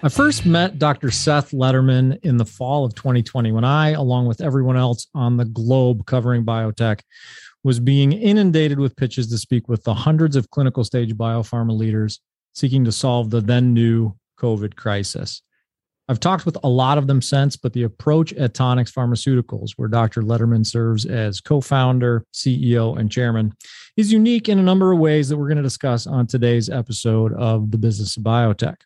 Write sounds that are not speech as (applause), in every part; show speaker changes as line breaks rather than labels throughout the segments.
I first met Dr. Seth Lederman in the fall of 2020 when I, along with everyone else on the globe covering biotech, was being inundated with pitches to speak with the hundreds of clinical stage biopharma leaders seeking to solve the then new COVID crisis. I've talked with a lot of them since, but the approach at Tonix Pharmaceuticals, where Dr. Lederman serves as co founder, CEO, and chairman, is unique in a number of ways that we're going to discuss on today's episode of The Business of Biotech.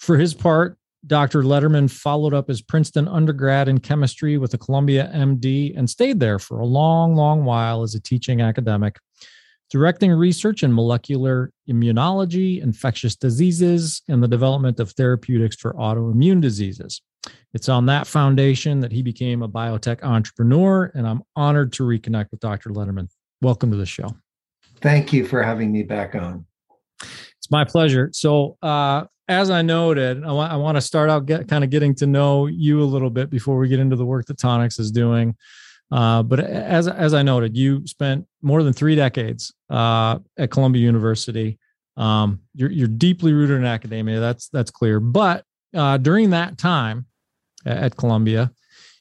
For his part, Dr. Lederman followed up his Princeton undergrad in chemistry with a Columbia MD and stayed there for a long, long while as a teaching academic, directing research in molecular immunology, infectious diseases, and the development of therapeutics for autoimmune diseases. It's on that foundation that he became a biotech entrepreneur, and I'm honored to reconnect with Dr. Lederman. Welcome to the show.
Thank you for having me back on.
It's my pleasure. So, uh, as I noted, I, I want to start out get, kind of getting to know you a little bit before we get into the work that Tonix is doing. Uh, but as as I noted, you spent more than three decades uh, at Columbia University. Um, you're you're deeply rooted in academia. That's that's clear. But uh, during that time at Columbia,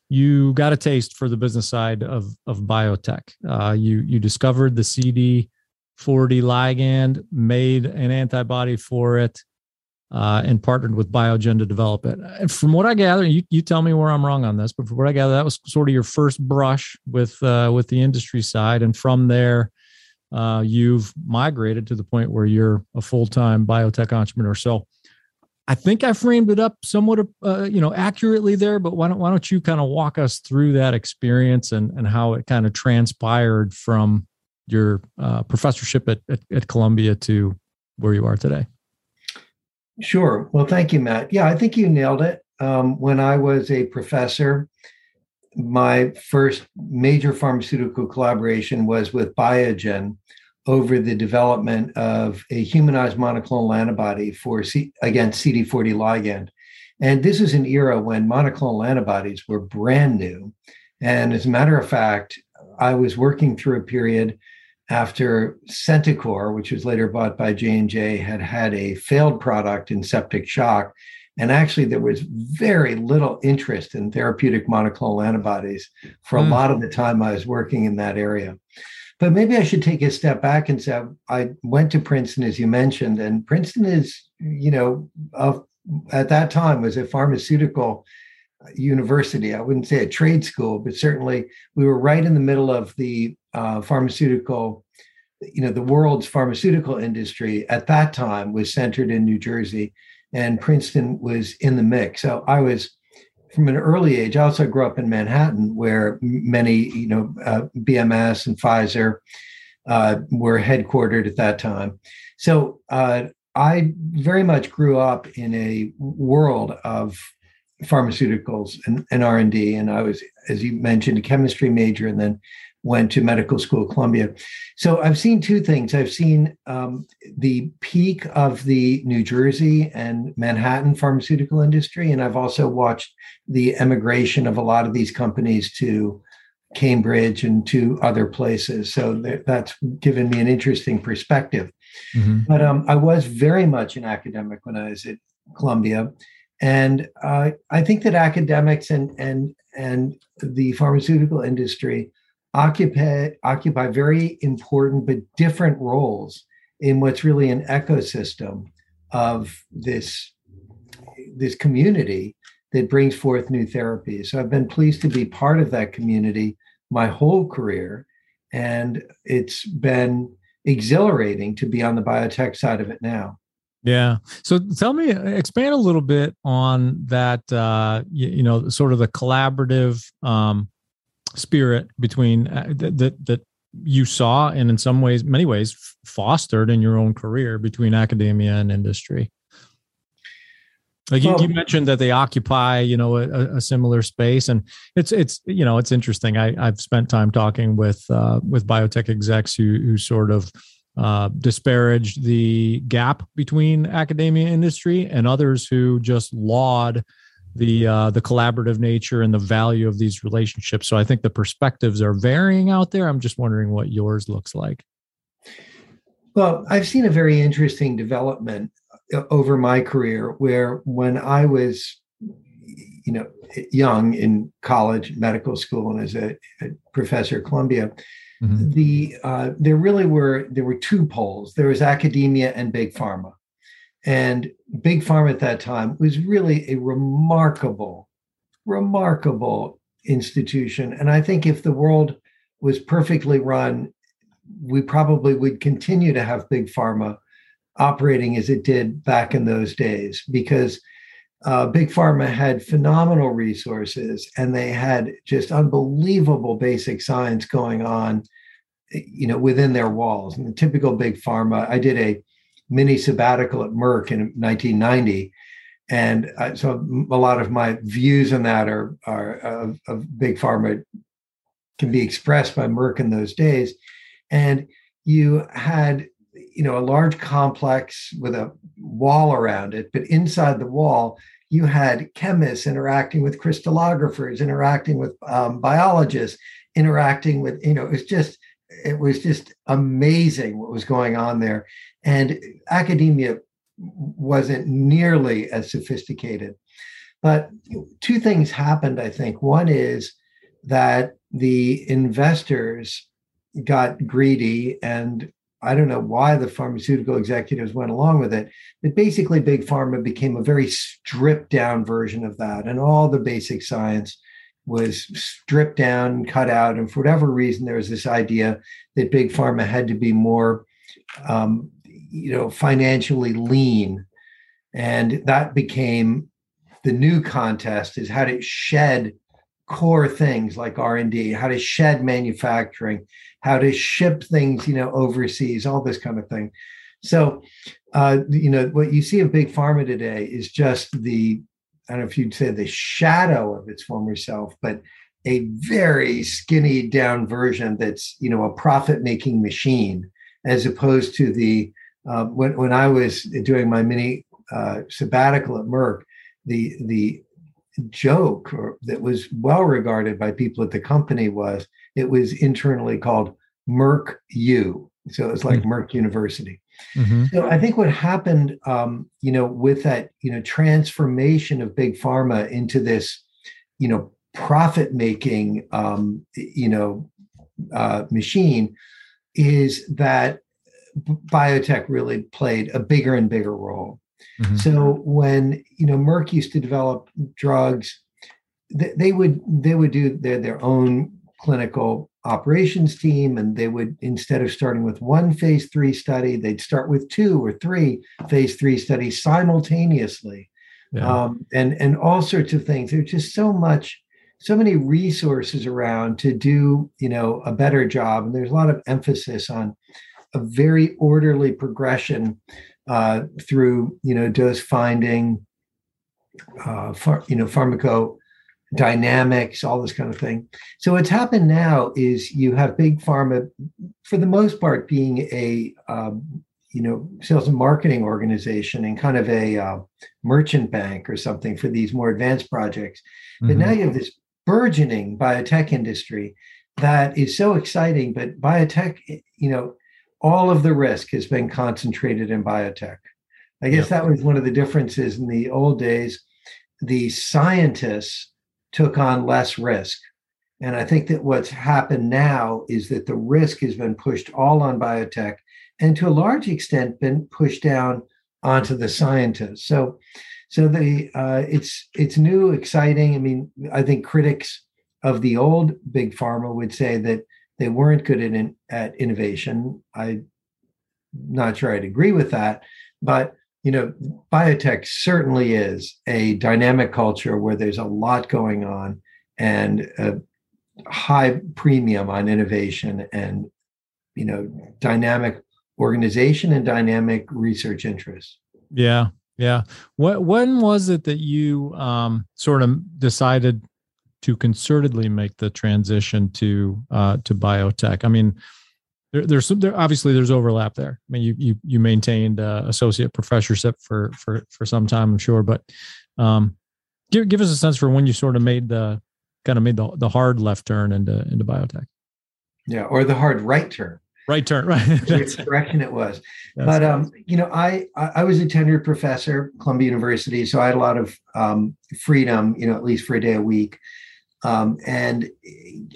you got a taste for the business side of of biotech. Uh, you you discovered the CD40 ligand, made an antibody for it, uh, and partnered with Biogen to develop it. And from what I gather, you, you tell me where I'm wrong on this, but from what I gather, that was sort of your first brush with uh, with the industry side, and from there, uh, you've migrated to the point where you're a full time biotech entrepreneur. So. I think I framed it up somewhat, uh, you know, accurately there. But why don't why don't you kind of walk us through that experience and and how it kind of transpired from your uh, professorship at, at, at Columbia to where you are today?
Sure. Well, thank you, Matt. Yeah, I think you nailed it. Um, when I was a professor, my first major pharmaceutical collaboration was with Biogen over the development of a humanized monoclonal antibody for C- against CD40 ligand. And this is an era when monoclonal antibodies were brand new. And as a matter of fact, I was working through a period after Centocor, which was later bought by J&J, had had a failed product in septic shock. And actually, there was very little interest in therapeutic monoclonal antibodies for a mm. lot of the time I was working in that area. But maybe I should take a step back and say I went to Princeton, as you mentioned, and Princeton is, you know, of, at that time was a pharmaceutical university. I wouldn't say a trade school, but certainly we were right in the middle of the uh, pharmaceutical, you know, the world's pharmaceutical industry at that time was centered in New Jersey, and Princeton was in the mix. So I was from an early age. I also grew up in Manhattan, where many, you know, uh, BMS and Pfizer uh, were headquartered at that time. So uh, I very much grew up in a world of pharmaceuticals and, and r&d and i was as you mentioned a chemistry major and then went to medical school columbia. So i've seen two things. I've seen um, the peak of the new jersey and manhattan pharmaceutical industry. And i've also watched the emigration of a lot of these companies to cambridge and to other places. So that's given me an interesting perspective. Mm-hmm. but um, i was very much an academic when i was at columbia and uh, I think that academics and and and the pharmaceutical industry occupy occupy very important but different roles in what's really an ecosystem of this this community that brings forth new therapies. So I've been pleased to be part of that community my whole career, and it's been exhilarating to be on the biotech side of it now.
Yeah. So tell me, expand a little bit on that. Uh, you, you know, sort of the collaborative um, spirit between uh, that that you saw, and in some ways, many ways, fostered in your own career between academia and industry. Like you, well, you mentioned that they occupy, you know, a, a, similar space, and it's it's you know it's interesting. I I've spent time talking with uh, with biotech execs who who sort of uh, disparaged the gap between academia industry, and others who just laud the uh, the collaborative nature and the value of these relationships. So I think the perspectives are varying out there. I'm just wondering what yours looks like.
Well, I've seen a very interesting development over my career where when I was, you know, young in college, medical school, and as a, a professor at Columbia, mm-hmm. the uh, there really were there were two poles. There was academia and big pharma, and big pharma at that time was really a remarkable, remarkable institution. And I think if the world was perfectly run, we probably would continue to have big pharma operating as it did back in those days because uh, big pharma had phenomenal resources and they had just unbelievable basic science going on you know within their walls. And the typical big pharma i did a mini sabbatical at merck in 1990 and uh, so a lot of my views on that are, are of, of big pharma can be expressed by merck in those days. And you had you know a large complex with a wall around it but inside the wall you had chemists interacting with crystallographers interacting with um, biologists interacting with you know it was just it was just amazing what was going on there. And academia wasn't nearly as sophisticated. But two things happened i think. One is that the investors got greedy and I don't know why the pharmaceutical executives went along with it, but basically, big pharma became a very stripped down version of that. And all the basic science was stripped down, cut out. And for whatever reason, there was this idea that big pharma had to be more, um, you know, financially lean. And that became the new contest is how to shed core things like r&d how to shed manufacturing how to ship things, you know, overseas, all this kind of thing. So, uh, you know, what you see of big pharma today is just the, I don't know if you'd say the shadow of its former self, but a very skinny down version that's, you know, a profit making machine, as opposed to the, uh, when, when I was doing my mini uh, sabbatical at Merck, the, the joke that was well regarded by people at the company was it was internally called Merck U. So it's like mm-hmm. Merck University. Mm-hmm. So I think what happened, um, you know, with that, you know, transformation of big pharma into this, you know, profit making, um, you know, uh, machine, is that biotech really played a bigger and bigger role. Mm-hmm. So when you know Merck used to develop drugs, they, they would they would do their their own clinical operations team and they would instead of starting with one phase 3 study they'd start with two or three phase 3 studies simultaneously. Yeah. um, and and all sorts of things. There's just so much so many resources around to do you know a better job. And there's a lot of emphasis on a very orderly progression uh, through you know dose finding uh, far, you know pharmaco dynamics, all this kind of thing. So what's happened now is you have big pharma, for the most part, being a um, you know sales and marketing organization and kind of a uh, merchant bank or something for these more advanced projects. But mm-hmm. now you have this burgeoning biotech industry that is so exciting. But biotech, you know, all of the risk has been concentrated in biotech. I guess yep. that was one of the differences in the old days. The scientists took on less risk. And I think that what's happened now is that the risk has been pushed all on biotech and to a large extent been pushed down onto the scientists. So so the uh, it's it's new, exciting. I mean, I think critics of the old big pharma would say that they weren't good at, at innovation. I'm not sure I'd agree with that, but you know, biotech certainly is a dynamic culture where there's a lot going on and a high premium on innovation and, you know, dynamic organization and dynamic research interests.
Yeah. Yeah. What, when was it that you um, sort of decided to concertedly make the transition to uh, to biotech? I mean, there, there's there, obviously there's overlap there. I mean, you you you maintained uh, associate professorship for for for some time, I'm sure, but um, give give us a sense for when you sort of made the kind of made the the hard left turn into into biotech.
Yeah, or the hard right turn.
right turn, right.
which (laughs) direction it was. but um, you know, I I was a tenured professor, Columbia University, so I had a lot of um, freedom, you know, at least for a day a week. Um, and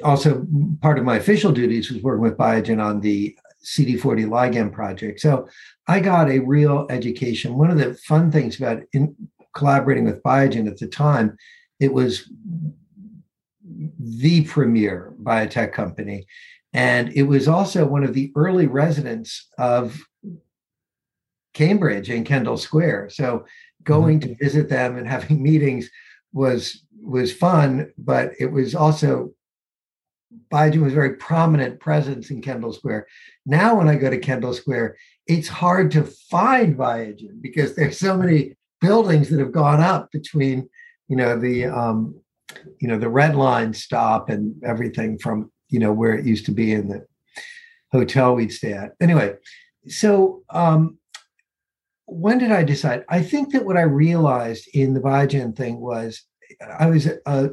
also part of my official duties was working with Biogen on the CD40 ligand project. So I got a real education. One of the fun things about in collaborating with Biogen at the time, it was the premier biotech company. And it was also one of the early residents of Cambridge and Kendall Square. So going mm-hmm. to visit them and having (laughs) meetings was was fun, but it was also Biogen was a very prominent presence in Kendall Square. Now, when I go to Kendall Square, it's hard to find Biogen because there's so many buildings that have gone up between, you know, the um, you know the red line stop and everything from you know where it used to be in the hotel we'd stay at. Anyway, so um, when did I decide? I think that what I realized in the Biogen thing was I was a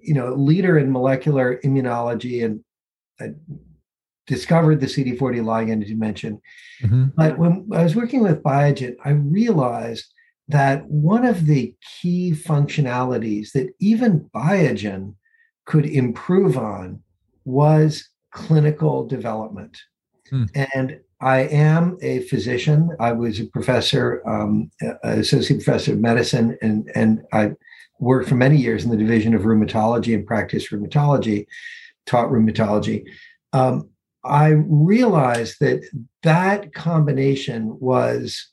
you know leader in molecular immunology and I discovered the CD40 ligand as you mentioned. Mm-hmm. But when I was working with Biogen, I realized that one of the key functionalities that even Biogen could improve on was clinical development. Hmm. And I am a physician. I was a professor, um, associate professor of medicine, and, and I worked for many years in the division of rheumatology and practiced rheumatology, taught rheumatology. Um, I realized that that combination was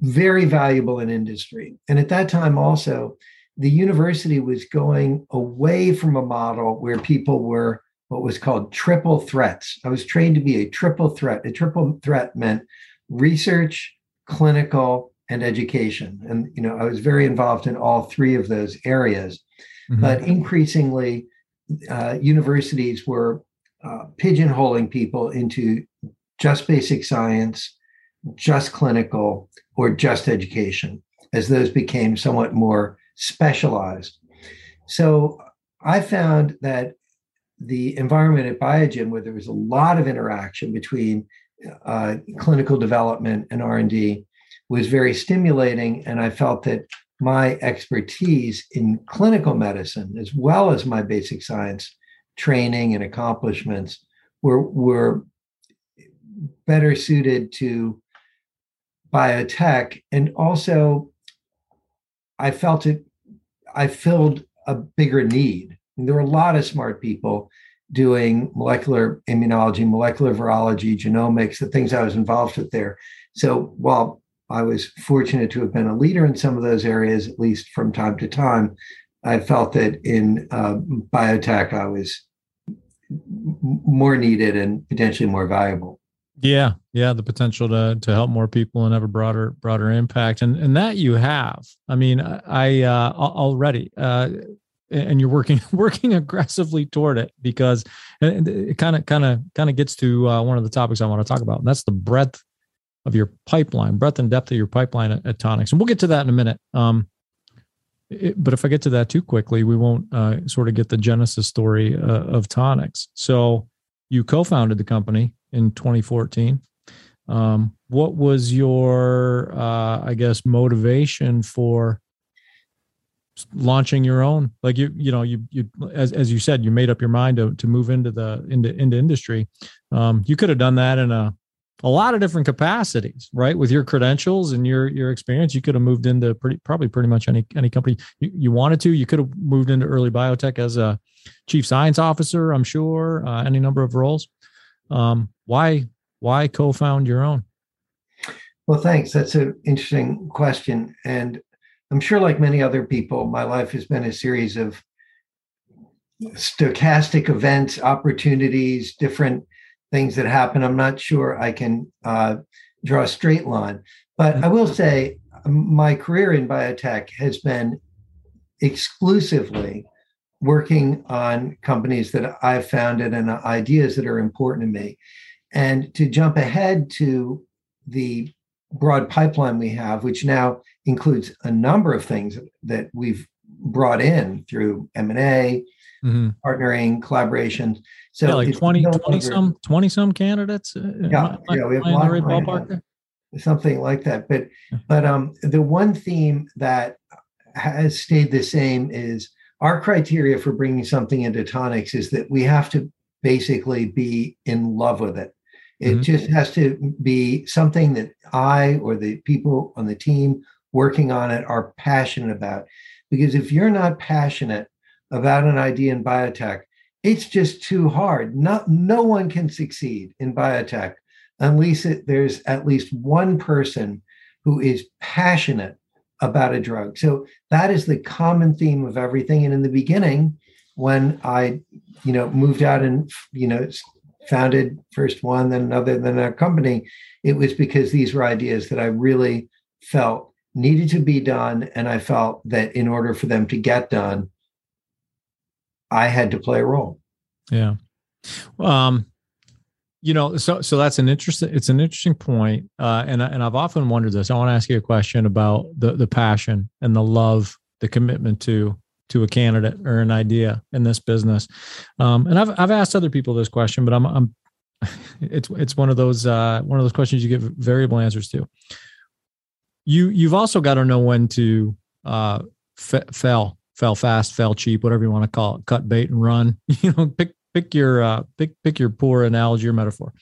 very valuable in industry. And at that time, also, the university was going away from a model where people were what was called triple threats. I was trained to be a triple threat. A triple threat meant research, clinical, and education. And you know, I was very involved in all three of those areas. Mm-hmm. But increasingly, uh, universities were uh, pigeonholing people into just basic science, just clinical, or just education, as those became somewhat more specialized. So I found that the environment at Biogen, where there was a lot of interaction between uh, clinical development and R&D, was very stimulating. And I felt that my expertise in clinical medicine, as well as my basic science training and accomplishments, were, were better suited to biotech. And also, I felt it, I filled a bigger need. There were a lot of smart people doing molecular immunology, molecular virology, genomics, the things I was involved with there. So while I was fortunate to have been a leader in some of those areas, at least from time to time. I felt that in uh, biotech, I was more needed and potentially more valuable.
Yeah, yeah, the potential to to help more people and have a broader broader impact, and and that you have. I mean, I uh, already. Uh, and you're working (laughs) working aggressively toward it because it kind of kind of kind of gets to uh, one of the topics I want to talk about, and that's the breadth of your pipeline, breadth and depth of your pipeline at, at Tonix. And we'll get to that in a minute. Um, it, but if I get to that too quickly, we won't uh, sort of get the genesis story uh, of Tonix. So you co-founded the company in 2014. Um, what was your, uh, I guess, motivation for launching your own? Like you, you know, you, you, as, as you said, you made up your mind to, to move into the into into industry. Um, you could have done that in a a lot of different capacities, right? With your credentials and your your experience, you could have moved into pretty probably pretty much any any company you, you wanted to. You could have moved into early biotech as a chief science officer, I'm sure, uh, any number of roles. Um, why why co-found your own?
Well, thanks. That's an interesting question, and I'm sure, like many other people, my life has been a series of stochastic events, opportunities, different things that happen. I'm not sure I can uh, draw a straight line, but I will say my career in biotech has been exclusively working on companies that I've founded and ideas that are important to me. And to jump ahead to the broad pipeline we have, which now includes a number of things that we've brought in through m&a mm-hmm. partnering collaboration.
So yeah, like 20 no 20 some 20 some candidates uh,
yeah, yeah we have right ballpark? Something like that but but um the one theme that has stayed the same is our criteria for bringing something into Tonix is that we have to basically be in love with it it mm-hmm. just has to be something that i or the people on the team working on it are passionate about because if you're not passionate about an idea in biotech it's just too hard not no one can succeed in biotech unless it, there's at least one person who is passionate about a drug. So that is the common theme of everything. And in the beginning, when I, you know, moved out and you know founded first one, then another, then a company, it was because these were ideas that I really felt needed to be done, and I felt that in order for them to get done, I had to play a role.
Yeah. Um, you know so so that's an interesting it's an interesting point uh, and and I've often wondered this I want to ask you a question about the the passion and the love the commitment to to a candidate or an idea in this business. Um, and I've I've asked other people this question but I'm I'm (laughs) it's it's one of those uh, one of those questions you get variable answers to. You you've also got to know when to uh, f- fast fail cheap whatever you want to call it cut bait and run. (laughs) You know pick pick your uh, pick pick your poor analogy or metaphor.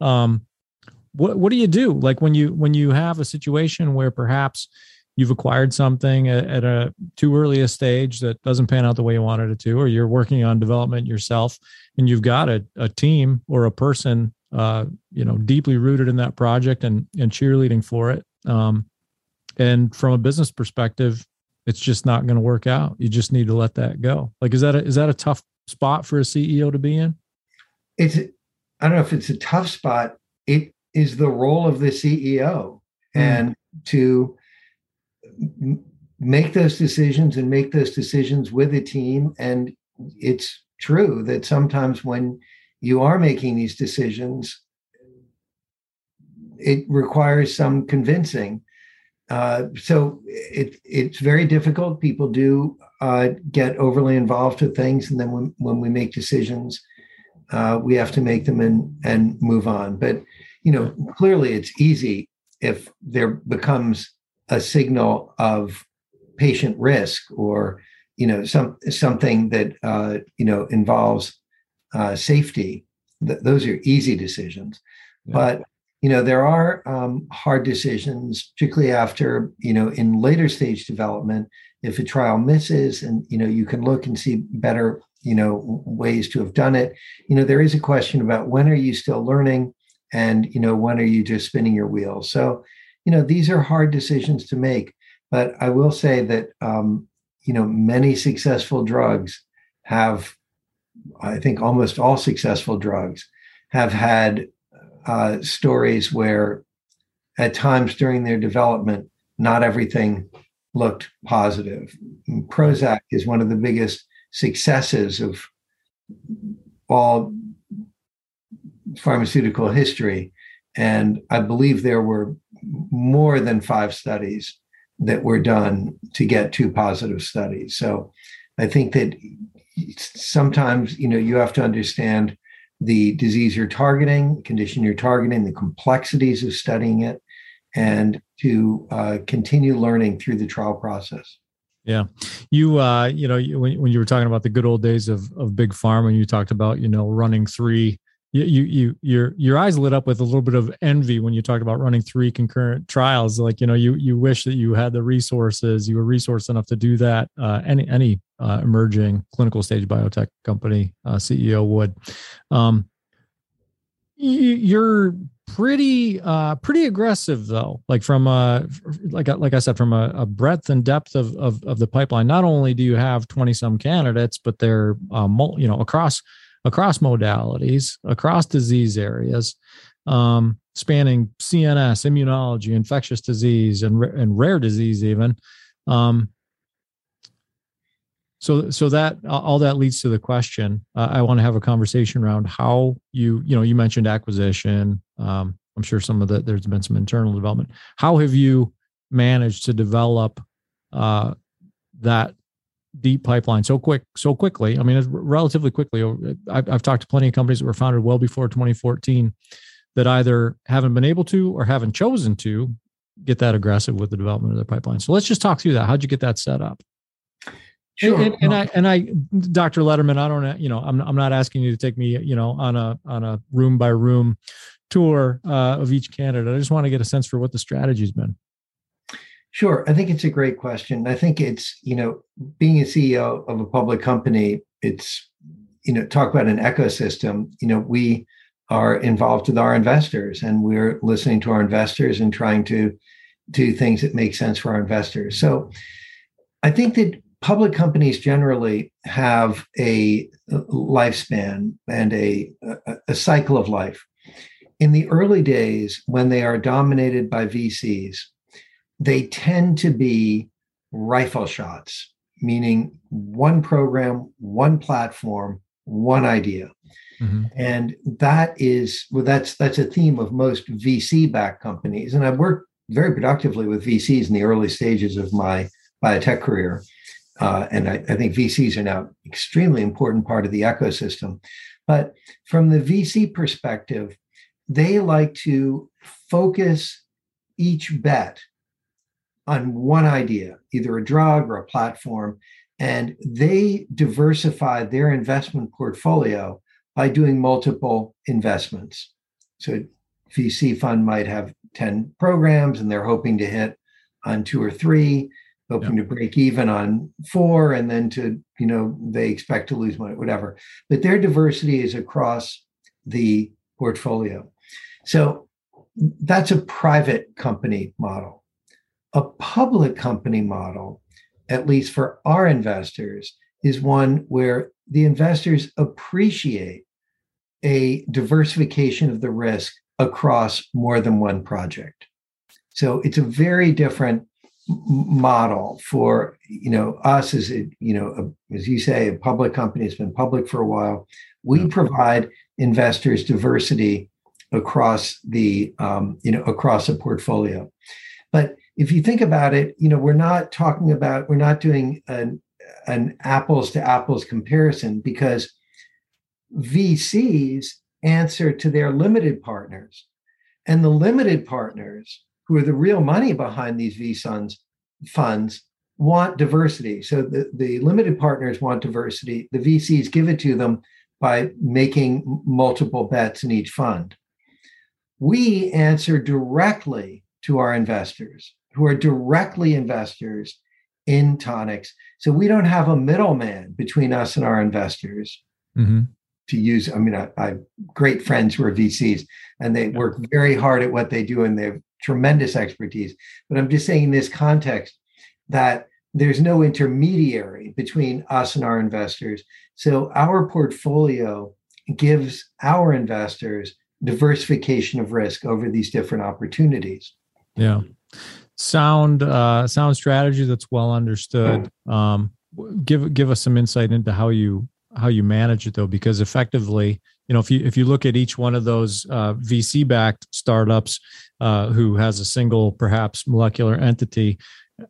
Um, what what do you do? Like when you when you have a situation where perhaps you've acquired something at, at a too early a stage that doesn't pan out the way you wanted it to, or you're working on development yourself and you've got a, a team or a person uh, you know deeply rooted in that project and and cheerleading for it. Um, and from a business perspective, it's just not going to work out. You just need to let that go. Like, is that a, is that a tough spot for a CEO to be in?
It's I don't know if it's a tough spot. It is the role of the CEO mm. and to make those decisions and make those decisions with a team. And it's true that sometimes when you are making these decisions, it requires some convincing. Uh, so it, it's very difficult. People do uh, get overly involved with things, and then when, when we make decisions, uh, we have to make them and and move on. But you know, clearly, it's easy if there becomes a signal of patient risk or you know some something that uh, you know involves uh, safety. Th- those are easy decisions, yeah. but you know there are um, hard decisions particularly after you know in later stage development if a trial misses and you know you can look and see better you know ways to have done it you know there is a question about when are you still learning and you know when are you just spinning your wheels so you know these are hard decisions to make but i will say that um, you know many successful drugs have i think almost all successful drugs have had uh, stories where at times during their development not everything looked positive. Prozac is one of the biggest successes of all pharmaceutical history. And I believe there were more than five studies that were done to get two positive studies. So I think that sometimes, you know, you have to understand the disease you're targeting, condition you're targeting, the complexities of studying it, and to uh, continue learning through the trial process.
Yeah, you uh, you know when when you were talking about the good old days of of big pharma, you talked about you know running three. You, you you your your eyes lit up with a little bit of envy when you talked about running three concurrent trials. Like you know you you wish that you had the resources, you were resourced enough to do that. Uh, any any uh, emerging clinical stage biotech company uh, CEO would. Um, you're pretty uh pretty aggressive though like from uh like like i said from a, a breadth and depth of, of, of the pipeline not only do you have 20 some candidates but they're um you know across across modalities across disease areas um spanning cns immunology infectious disease and and rare disease even um so so that all that leads to the question uh, i want to have a conversation around how you you know you mentioned acquisition um, i'm sure some of the there's been some internal development. How have you managed to develop uh, that deep pipeline so quick, so quickly. I mean, it's relatively quickly. I've, I've talked to plenty of companies that were founded well before 2014 that either haven't been able to or haven't chosen to get that aggressive with the development of their pipeline. So let's just talk through that. How'd you get that set up? Sure. And, and, I and I, Dr. Lederman, I don't, you know, I'm I'm not asking you to take me, you know, on a on a room by room tour uh, of each candidate. I just want to get a sense for what the strategy's been.
Sure. I think it's a great question. I think it's, you know, being a CEO of a public company, it's, you know, talk about an ecosystem. You know, we are involved with our investors and we're listening to our investors and trying to do things that make sense for our investors. So I think that public companies generally have a lifespan and a, a, cycle of life. In the early days, when they are dominated by VCs, they tend to be rifle shots, meaning one program, one platform, one idea. Mm-hmm. And that is well, that's that's a theme of most VC-backed companies. And I've worked very productively with VCs in the early stages of my biotech career. Uh, and I, I think VCs are now extremely important part of the ecosystem. But from the VC perspective, they like to focus each bet on one idea, either a drug or a platform, and they diversify their investment portfolio by doing multiple investments. So VC fund might have 10 programs and they're hoping to hit on two or three, hoping to break even on four, and then to, you know, they expect to lose money, whatever. But their diversity is across the portfolio. So that's a private company model. A public company model, at least for our investors, is one where the investors appreciate a diversification of the risk across more than one project. So it's a very different model for you know us as a, you know a, as you say a public company has been public for a while we yeah. provide investors diversity across the um, you know across a portfolio but if you think about it, you know, we're not talking about, we're not doing an, an apples to apples comparison because VCs answer to their limited partners. And the limited partners, who are the real money behind these VCs funds, want diversity. So the, the limited partners want diversity. The VCs give it to them by making multiple bets in each fund. We answer directly to our investors who are directly investors in Tonix. So we don't have a middleman between us and our investors. Mm-hmm. To use, I mean, I, I, have great friends who are VCs and they yeah. work very hard at what they do and they have tremendous expertise. But I'm just saying in this context that there's no intermediary between us and our investors. So our portfolio gives our investors diversification of risk over these different opportunities.
Yeah sound uh, sound strategy that's well understood. Um, give give us some insight into how you how you manage it though, because effectively, you know, if you if you look at each one of those uh, VC backed startups uh, who has a single perhaps molecular entity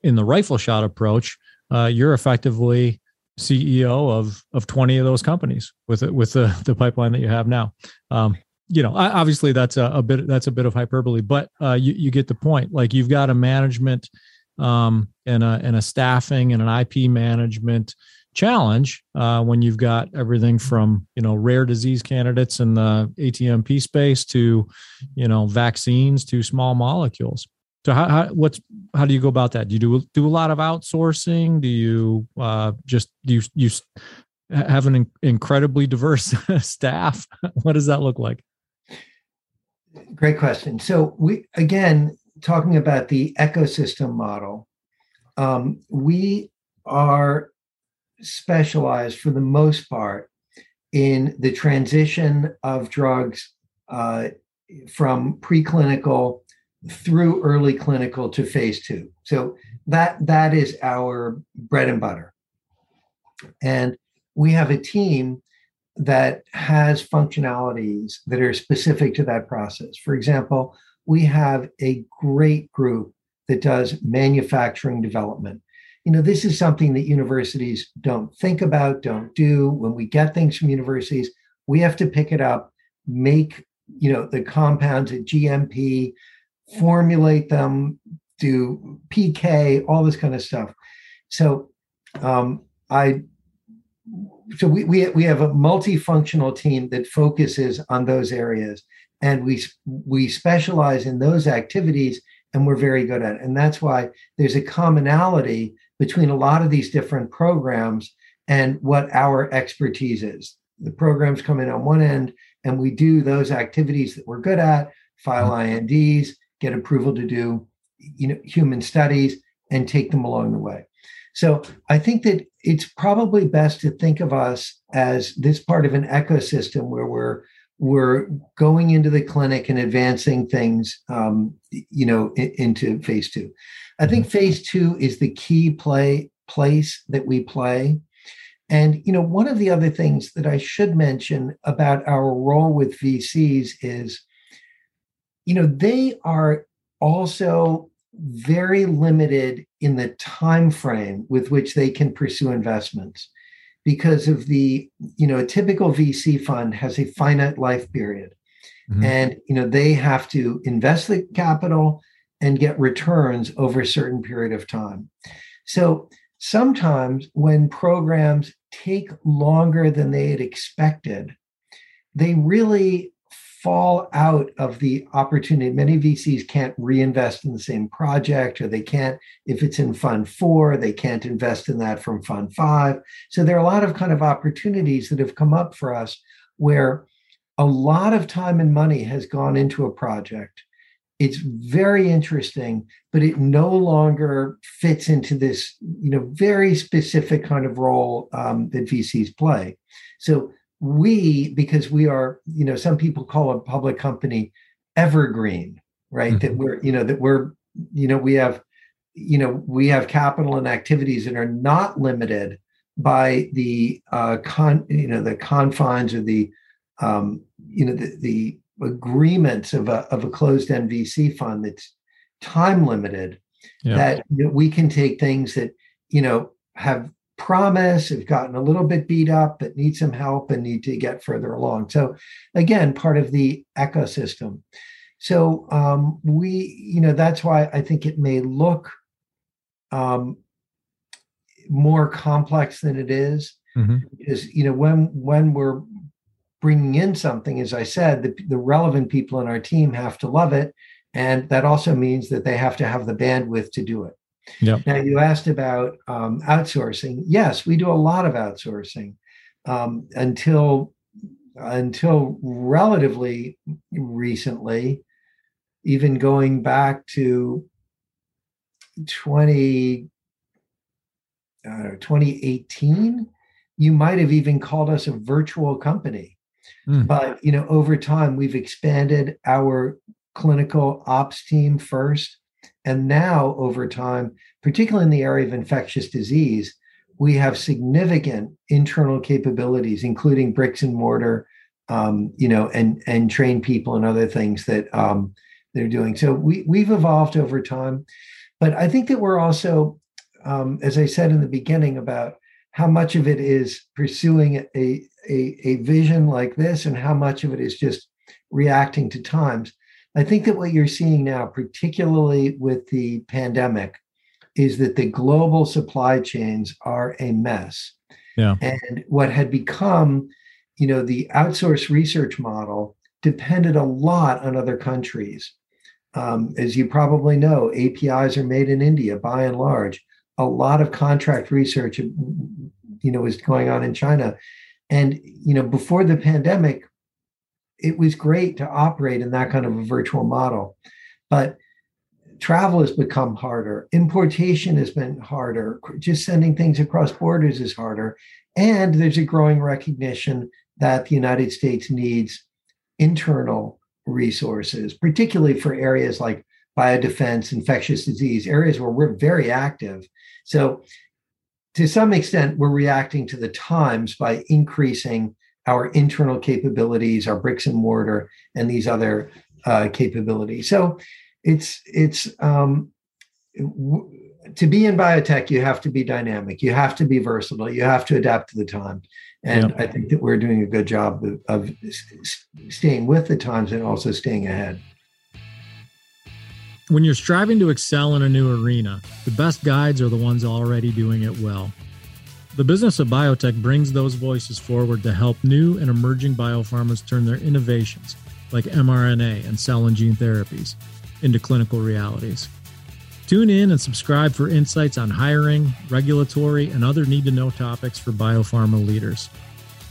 in the rifle shot approach, uh, you're effectively CEO of of 20 of those companies with it with the the pipeline that you have now. Um, you know, obviously that's a, a, bit that's a bit of hyperbole, but uh, you you get the point. Like you've got a management um, and a and a staffing and an IP management challenge uh, when you've got everything from you know rare disease candidates in the ATMP space to you know vaccines to small molecules. So how, how what's how do you go about that? Do you do do a lot of outsourcing? Do you uh, just do you you have an incredibly diverse (laughs) staff? what does that look like?
Great question. So we again talking about the ecosystem model. Um, we are specialized for the most part in the transition of drugs uh, from preclinical through early clinical to phase two. So that that is our bread and butter. And we have a team that has functionalities that are specific to that process. For example, we have a great group that does manufacturing development. you know, this is something that universities don't think about, don't do. When we get things from universities, we have to pick it up, make, you know, the compounds at GMP, formulate them, do PK, all this kind of stuff. So um, I so we, we we have a multifunctional team that focuses on those areas and we we specialize in those activities and we're very good at it. And that's why there's a commonality between a lot of these different programs and what our expertise is. The programs come in on one end and we do those activities that we're good at file inds get approval to do you know human studies and take them along the way so i think that it's probably best to think of us as this part of an ecosystem where we're we're going into the clinic and advancing things um, you know into phase two. I think phase two is the key play place that we play. And you know one of the other things that i should mention about our role with vcs is you know they are also very limited in the time frame with which they can pursue investments because of the you know a typical vc fund has a finite life period mm-hmm. and you know they have to invest the capital and get returns over a certain period of time so sometimes when programs take longer than they had expected they really fall out of the opportunity. Many VCs can't reinvest in the same project, or they can't, if it's in fund four, they can't invest in that from fund five. So there are a lot of kind of opportunities that have come up for us where a lot of time and money has gone into a project. It's very interesting, but it no longer fits into this, you know, very specific kind of role um, that VCs play. So we because we are you know some people call a public company evergreen right mm-hmm. that we're you know that we're you know we have you know we have capital and activities that are not limited by the uh con you know the confines or the um you know the, the agreements of a of a closed NVC fund that's time limited yeah. that you know, we can take things that you know have promise, have gotten a little bit beat up, but need some help and need to get further along. So, again, part of the ecosystem. So, um, we, you know, that's why I think it may look um, more complex than it is. Mm-hmm. Because, you know, when when we're bringing in something, as I said, the, the relevant people in our team have to love it. And that also means that they have to have the bandwidth to do it. Yep. Now, you asked about um, outsourcing. Yes, we do a lot of outsourcing um, until until relatively recently, even going back to 20, uh, 2018, you might have even called us a virtual company. Mm. But you know, over time, we've expanded our clinical ops team first and now, over time, particularly in the area of infectious disease, we have significant internal capabilities, including bricks and mortar, um, you know, and and train people and other things that um, they're doing. So we we've evolved over time, but I think that we're also, um, as I said in the beginning, about how much of it is pursuing a, a a vision like this, and how much of it is just reacting to times. I think that what you're seeing now, particularly with the pandemic, is that the global supply chains are a mess. Yeah. And what had become, you know, the outsourced research model depended a lot on other countries. Um, as you probably know, APIs are made in India by and large. A lot of contract research, you know, was going on in China. And, you know, before the pandemic, it was great to operate in that kind of a virtual model. But travel has become harder. Importation has been harder. Just sending things across borders is harder. And there's a growing recognition that the United States needs internal resources, particularly for areas like biodefense, infectious disease, areas where we're very active. So, to some extent, we're reacting to the times by increasing our internal capabilities, our bricks and mortar, and these other uh, capabilities. So it's it's um, to be in biotech, you have to be dynamic. You have to be versatile. You have to adapt to the time. And I think that we're doing a good job of, of staying with the times and also staying ahead.
When you're striving to excel in a new arena, the best guides are the ones already doing it well. The business of biotech brings those voices forward to help new and emerging biopharmas turn their innovations, like mRNA and cell and gene therapies, into clinical realities. Tune in and subscribe for insights on hiring, regulatory, and other need to know topics for biopharma leaders.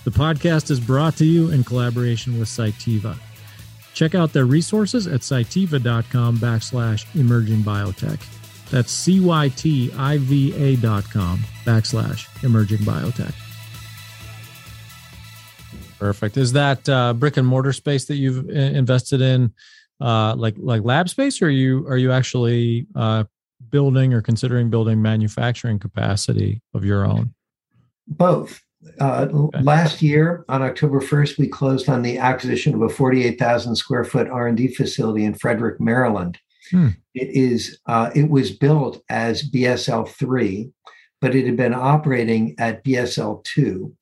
The podcast is brought to you in collaboration with Cytiva. Check out their resources at cytiva.com backslash emerging biotech. That's C-Y-T-I-V-A dot com backslash emerging biotech. Perfect. Is that uh, brick and mortar space that you've invested in uh, like like lab space, or are you are you actually uh, building or considering building manufacturing capacity of your own?
Both. Uh, okay. Last year, on October 1st, we closed on the acquisition of a 48,000 square foot R&D facility in Frederick, Maryland. Hmm. It is. Uh, it was built as BSL three, but it had been operating at BSL two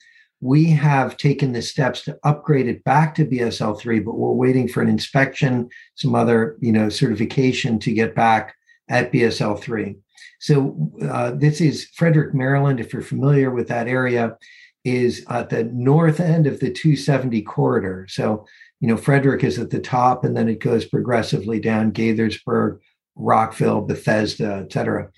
we have taken the steps to upgrade it back to BSL3, but we're waiting for an inspection, some other, you know, certification to get back at BSL3. So uh, this is Frederick, Maryland. If you're familiar with that area, is at the north end of the 270 corridor. So you know, Frederick is at the top, and then it goes progressively down Gaithersburg, Rockville, Bethesda, et cetera.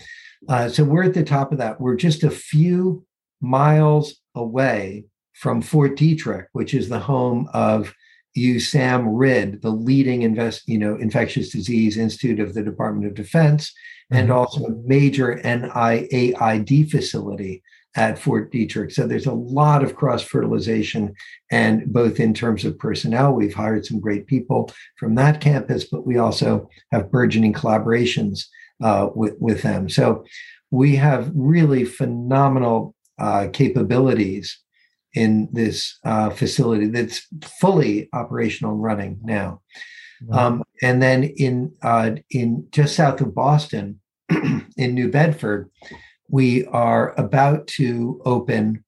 Uh, so we're at the top of that. We're just a few miles away from Fort Detrick, which is the home of USAMRIID, the leading invest, you know, infectious disease institute of the Department of Defense, mm-hmm. and also a major NIAID facility at Fort Detrick. So there's a lot of cross fertilization, and both in terms of personnel, we've hired some great people from that campus, but we also have burgeoning collaborations uh, with with them. So we have really phenomenal uh, capabilities in this uh, facility that's fully operational and running now. Wow. Um, and then in uh, in just south of Boston, (clears throat) in New Bedford, we are about to open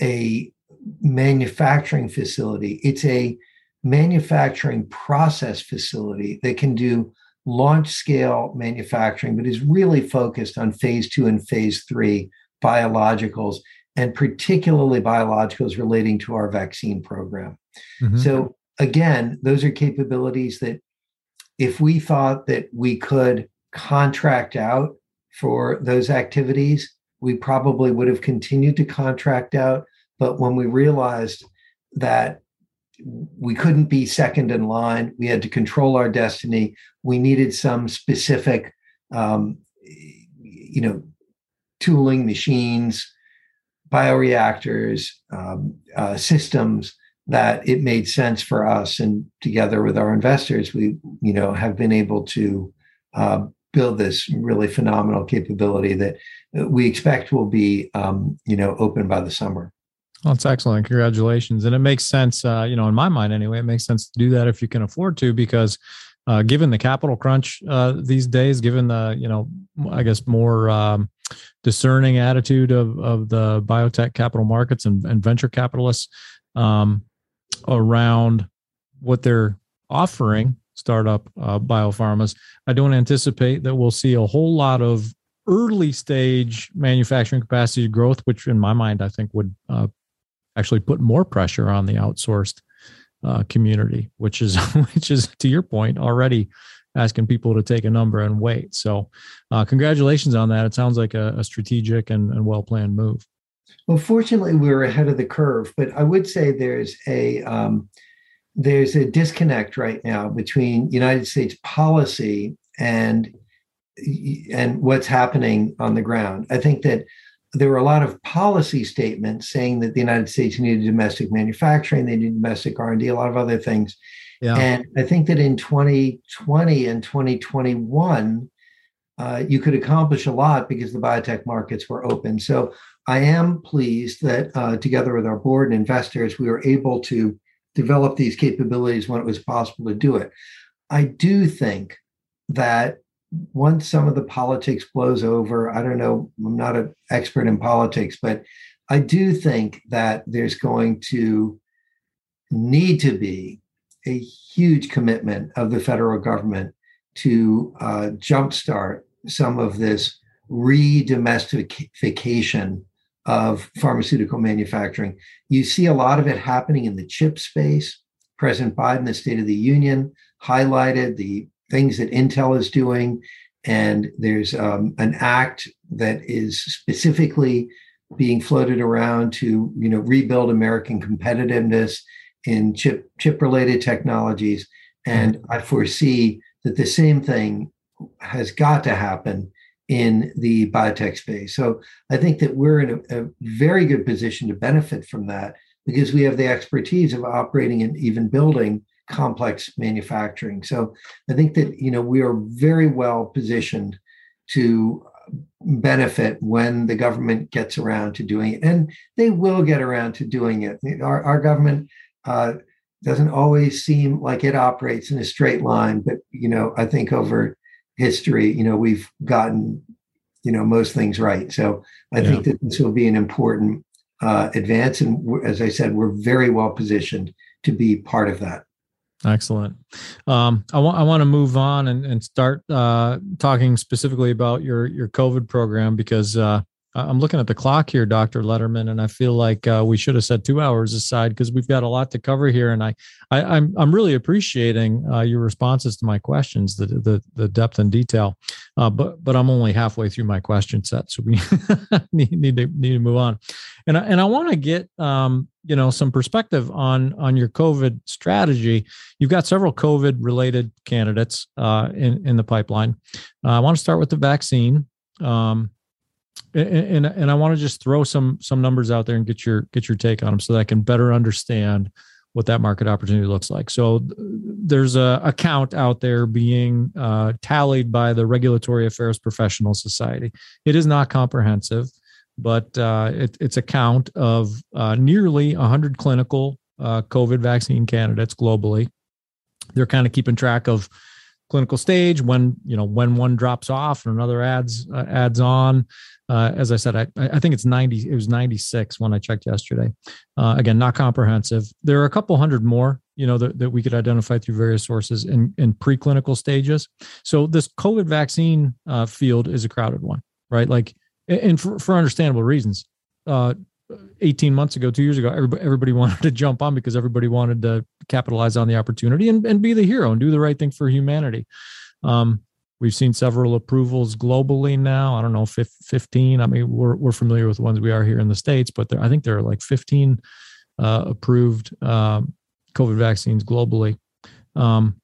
a manufacturing facility. It's a manufacturing process facility that can do launch scale manufacturing, but is really focused on phase two and phase three biologicals and particularly biologicals relating to our vaccine program. Mm-hmm. So, again, those are capabilities that if we thought that we could contract out for those activities, we probably would have continued to contract out. But when we realized that we couldn't be second in line, we had to control our destiny, we needed some specific, um, you know, tooling, machines, bioreactors, um, uh, systems that it made sense for us. And together with our investors, we, you know, have been able to uh, build this really phenomenal capability that we expect will be, um, you know, open by the summer.
Well, that's excellent. Congratulations. And it makes sense, uh, you know, in my mind anyway, it makes sense to do that if you can afford to, because uh, given the capital crunch uh, these days, given the, you know, I guess more um, discerning attitude of, of the biotech capital markets and, and venture capitalists um, around what they're offering startup uh, biopharmas. I don't anticipate that we'll see a whole lot of early stage manufacturing capacity growth, which in my mind I think would uh, actually put more pressure on the outsourced uh, community, which is (laughs) which is to your point already asking people to take a number and wait. So, uh, congratulations on that. It sounds like a, a strategic and, and well planned move.
Well, fortunately, we were ahead of the curve, but I would say there's a um, there's a disconnect right now between United States policy and and what's happening on the ground. I think that there were a lot of policy statements saying that the United States needed domestic manufacturing, they needed domestic R&D, a lot of other things. Yeah. And I think that in 2020 and 2021, uh, you could accomplish a lot because the biotech markets were open. So I am pleased that uh, together with our board and investors, we were able to develop these capabilities when it was possible to do it. I do think that once some of the politics blows over, I don't know, I'm not an expert in politics, but I do think that there's going to need to be a huge commitment of the federal government to uh, jumpstart some of this re-domestication of pharmaceutical manufacturing. You see a lot of it happening in the chip space. President Biden, the State of the Union, highlighted the things that Intel is doing. And there's um, an act that is specifically being floated around to, you know, rebuild American competitiveness in chip chip related technologies. And I foresee that the same thing has got to happen in the biotech space. So I think that we're in a, a, very good position to benefit from that because we have the expertise of operating and even building complex manufacturing. So I think that you know we are very well positioned to benefit when the government gets around to doing it, and they will get around to doing it. Our, our government uh, doesn't always seem like it operates in a straight line, but you know I think over history, you know we've gotten you know most things right. So I yeah. think that this will be an important uh, advance, and as I said, we're very well positioned to be part of that.
Excellent. Um, I want I want to move on and, and start uh, talking specifically about your your COVID program because uh, I'm looking at the clock here, Dr. Lederman, and I feel like uh, we should have set two hours aside because we've got a lot to cover here. And I, I am I'm, I'm really appreciating uh, your responses to my questions, the the, the depth and detail. Uh, but but I'm only halfway through my question set, so we (laughs) need, need to need to move on. And I, and I want to get um, you know some perspective on on your COVID strategy. You've got several COVID related candidates uh, in in the pipeline. Uh, I want to start with the vaccine. Um, and, and, I want to just throw some some numbers out there and get your get your take on them so that I can better understand what that market opportunity looks like. So there's a account out there being uh, tallied by the Regulatory Affairs Professional Society. It is not comprehensive, but uh, it, it's a count of uh, nearly 100 clinical uh, COVID vaccine candidates globally. They're kind of keeping track of clinical stage when you know when one drops off and another adds uh, adds on uh, as i said I, I think it's 90 it was 96 when i checked yesterday. Uh, again not comprehensive. There are a couple hundred more you know that, that we could identify through various sources in in preclinical stages. So this covid vaccine uh, field is a crowded one right? Like and for, for understandable reasons. Uh, 18 months ago, two years ago, everybody, everybody (laughs) wanted to jump on because everybody wanted to capitalize on the opportunity and, and be the hero and do the right thing for humanity. Um, we've seen several approvals globally now. I don't know, 15. I mean, we're, we're familiar with the ones we are here in the States, but there, I think there are like 15 uh, approved um, COVID vaccines globally. Um,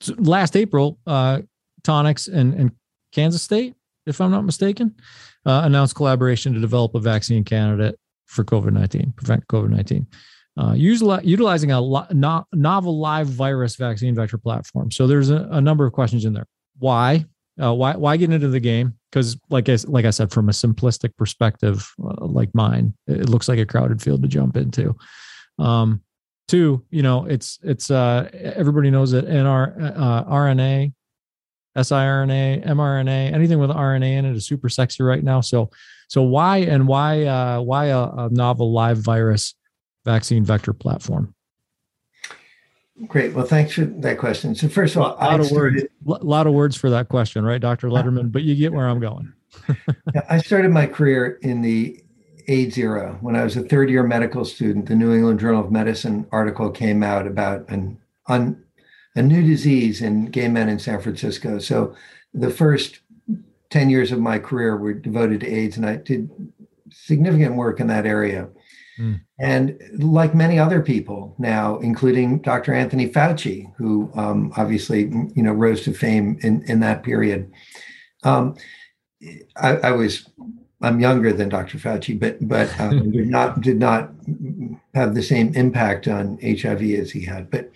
so last April, uh, Tonix and, and Kansas State, if I'm not mistaken, uh, announced collaboration to develop a vaccine candidate for COVID 19, prevent COVID 19. Uh, utilizing a novel live virus vaccine vector platform. So there's a, a number of questions in there. Why? Uh, why? Why get into the game? Because, like I like I said, from a simplistic perspective, uh, like mine, it looks like a crowded field to jump into. Um, two, you know, it's it's uh, everybody knows that NR, uh, RNA siRNA, mRNA, anything with RNA in it is super sexy right now. So, so why and why uh, why a, a novel live virus vaccine vector platform?
Great. Well, thanks for that question. So, first of all,
a lot, of words, a lot of words for that question, right, Dr. Lederman? But you get where I'm going.
I started my career in the AIDS era when I was a third year medical student. The New England Journal of Medicine article came out about an un, a new disease in gay men in San Francisco. So the first 10 years of my career were devoted to AIDS, and I did significant work in that area. Mm. And like many other people now, including Dr. Anthony Fauci, who um, obviously you know rose to fame in in that period, um, I, I, was I'm younger than Dr. Fauci, but but um, (laughs) did not did not have the same impact on HIV as he had. But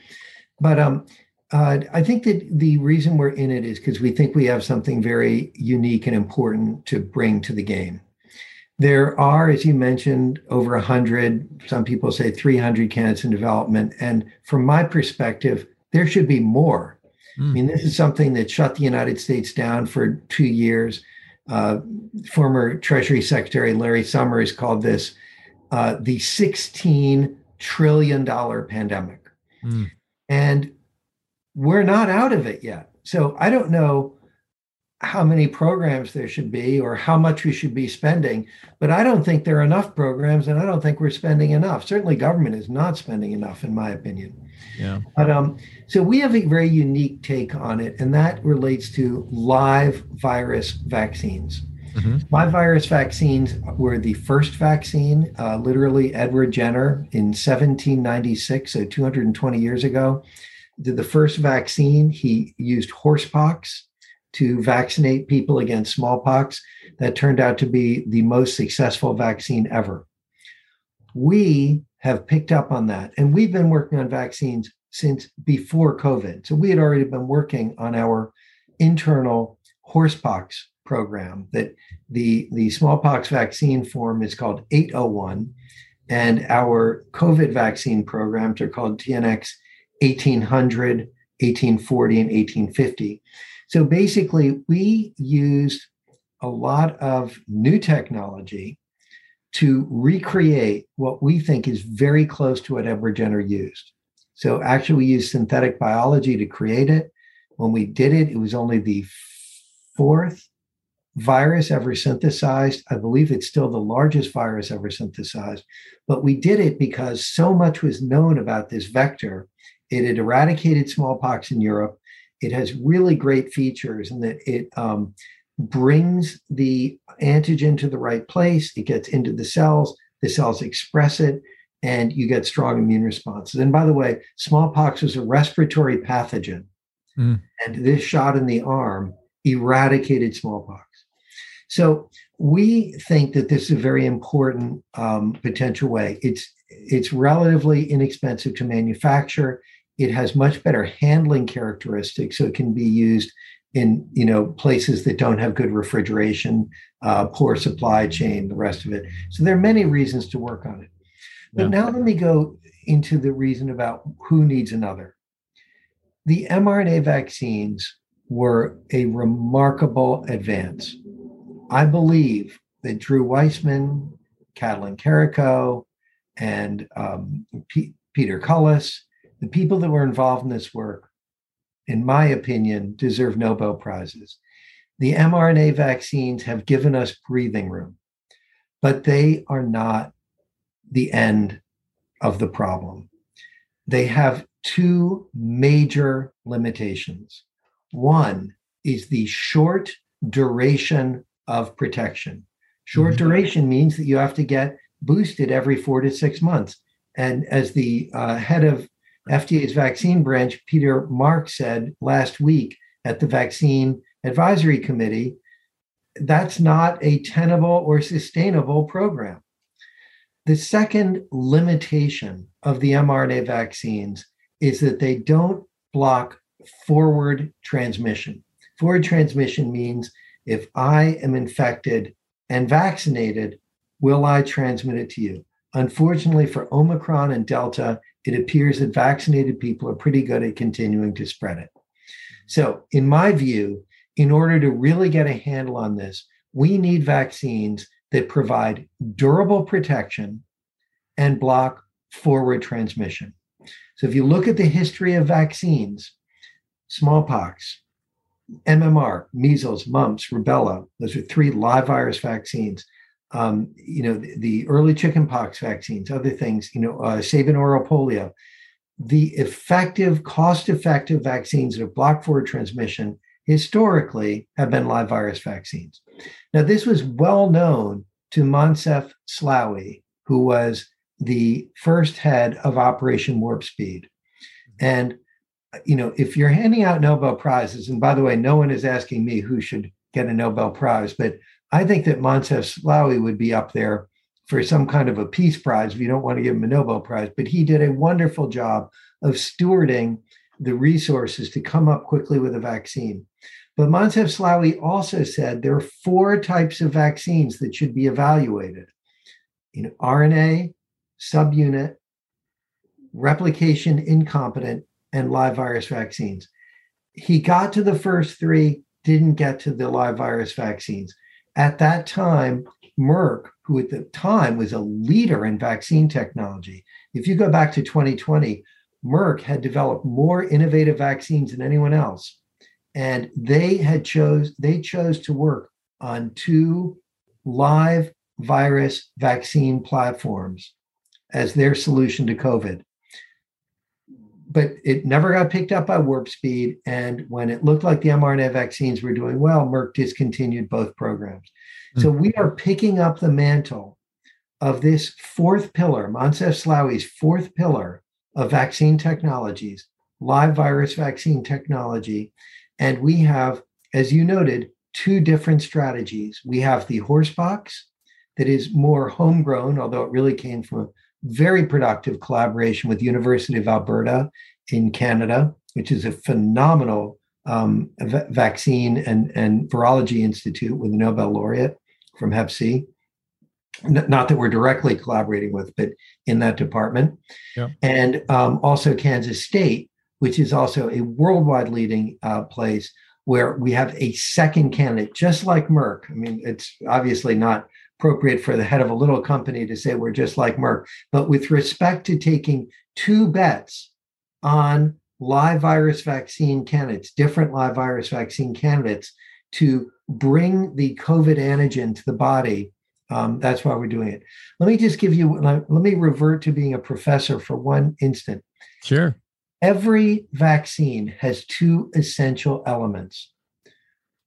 but um, uh, I think that the reason we're in it is because we think we have something very unique and important to bring to the game. There are, as you mentioned, over 100, some people say 300 candidates in development. And from my perspective, there should be more. Mm. I mean, this is something that shut the United States down for two years. Uh, former Treasury Secretary Larry Summers called this uh, the 16 trillion dollar pandemic. Mm. And we're not out of it yet. So I don't know how many programs there should be or how much we should be spending, but I don't think there are enough programs and I don't think we're spending enough. Certainly government is not spending enough in my opinion.
Yeah.
But um so we have a very unique take on it and that relates to live virus vaccines. Mm-hmm. Live virus vaccines were the first vaccine, uh, literally Edward Jenner in 1796, so 220 years ago, did the first vaccine. He used horsepox to vaccinate people against smallpox. That turned out to be the most successful vaccine ever. We have picked up on that, and we've been working on vaccines since before COVID. So we had already been working on our internal horsepox program that the, the smallpox vaccine form is called 801 and our covid vaccine programs are called tnx 1800 1840 and 1850 so basically, we used a lot of new technology to recreate what we think is very close to what Edward Jenner used. So actually, we used synthetic biology to create it. When we did it, it was only the fourth virus ever synthesized. I believe it's still the largest virus ever synthesized. But we did it because so much was known about this vector. It had eradicated smallpox in Europe. It has really great features in that it um, brings the antigen to the right place. It gets into the cells. The cells express it, and you get strong immune responses. And by the way, smallpox was a respiratory pathogen, mm. and this shot in the arm eradicated smallpox. So we think that this is a very important um, potential way. It's it's relatively inexpensive to manufacture. It has much better handling characteristics, so it can be used in you know places that don't have good refrigeration, uh, poor supply chain, the rest of it. So there are many reasons to work on it. But yeah. now let me go into the reason about who needs another. The mRNA vaccines were a remarkable advance. I believe that Drew Weissman, Katalin Karikó, and um, P- Peter Cullis the people that were involved in this work, in my opinion, deserve Nobel Prizes. The mRNA vaccines have given us breathing room, but they are not the end of the problem. They have two major limitations. One is the short duration of protection. Short mm-hmm. duration means that you have to get boosted every four to six months. And as the uh, head of FDA's vaccine branch, Peter Mark, said last week at the Vaccine Advisory Committee, that's not a tenable or sustainable program. The second limitation of the mRNA vaccines is that they don't block forward transmission. Forward transmission means if I am infected and vaccinated, will I transmit it to you? Unfortunately, for Omicron and Delta, it appears that vaccinated people are pretty good at continuing to spread it. So, in my view, in order to really get a handle on this, we need vaccines that provide durable protection and block forward transmission. So, if you look at the history of vaccines, smallpox, MMR, measles, mumps, rubella, those are three live virus vaccines um, you know, the, the, early chickenpox vaccines, other things, you know, uh, Sabin oral polio, the effective, cost-effective vaccines that have blocked forward transmission historically have been live virus vaccines. Now, this was well known to Moncef Slaoui, who was the first head of Operation Warp Speed. And, you know, if you're handing out Nobel Prizes, and by the way, no one is asking me who should get a Nobel Prize, but I think that Moncef Slaoui would be up there for some kind of a peace prize if you don't want to give him a Nobel Prize. But he did a wonderful job of stewarding the resources to come up quickly with a vaccine. But Moncef Slaoui also said there are four types of vaccines that should be evaluated. Know, RNA, subunit, replication incompetent, and live virus vaccines he got to the first three, didn't get to the live virus vaccines. At that time, Merck, who at the time was a leader in vaccine technology, if you go back to 2020, Merck had developed more innovative vaccines than anyone else. And they had chose they chose to work on two live virus vaccine platforms as their solution to COVID. But it never got picked up by Warp Speed. And when it looked like the mRNA vaccines were doing well, Merck discontinued both programs. Mm-hmm. So hmm. we are picking up the mantle of this fourth pillar, Moncef Slaoui's fourth pillar of vaccine technologies, live virus vaccine technology. And we have, as you noted, two different strategies. We have the horsepox that is more homegrown, although it really came from a very productive collaboration with University of Alberta in Canada, which is a phenomenal um, v- vaccine and, and virology institute with a Nobel laureate from Hep C. N- not that we're directly collaborating with, but in that department. Yeah. And um, also Kansas State, which is also a worldwide leading uh, place where we have a second candidate, just like Merck. I mean, it's obviously not appropriate for the head of a little company to say we're just like Merck, but with respect to taking two bets on live virus vaccine candidates, different live virus vaccine candidates, to bring the COVID antigen to the body. Um, that's why we're doing it. Let me just give you, let me revert to being a professor for one instant.
Sure.
Every vaccine has two essential elements.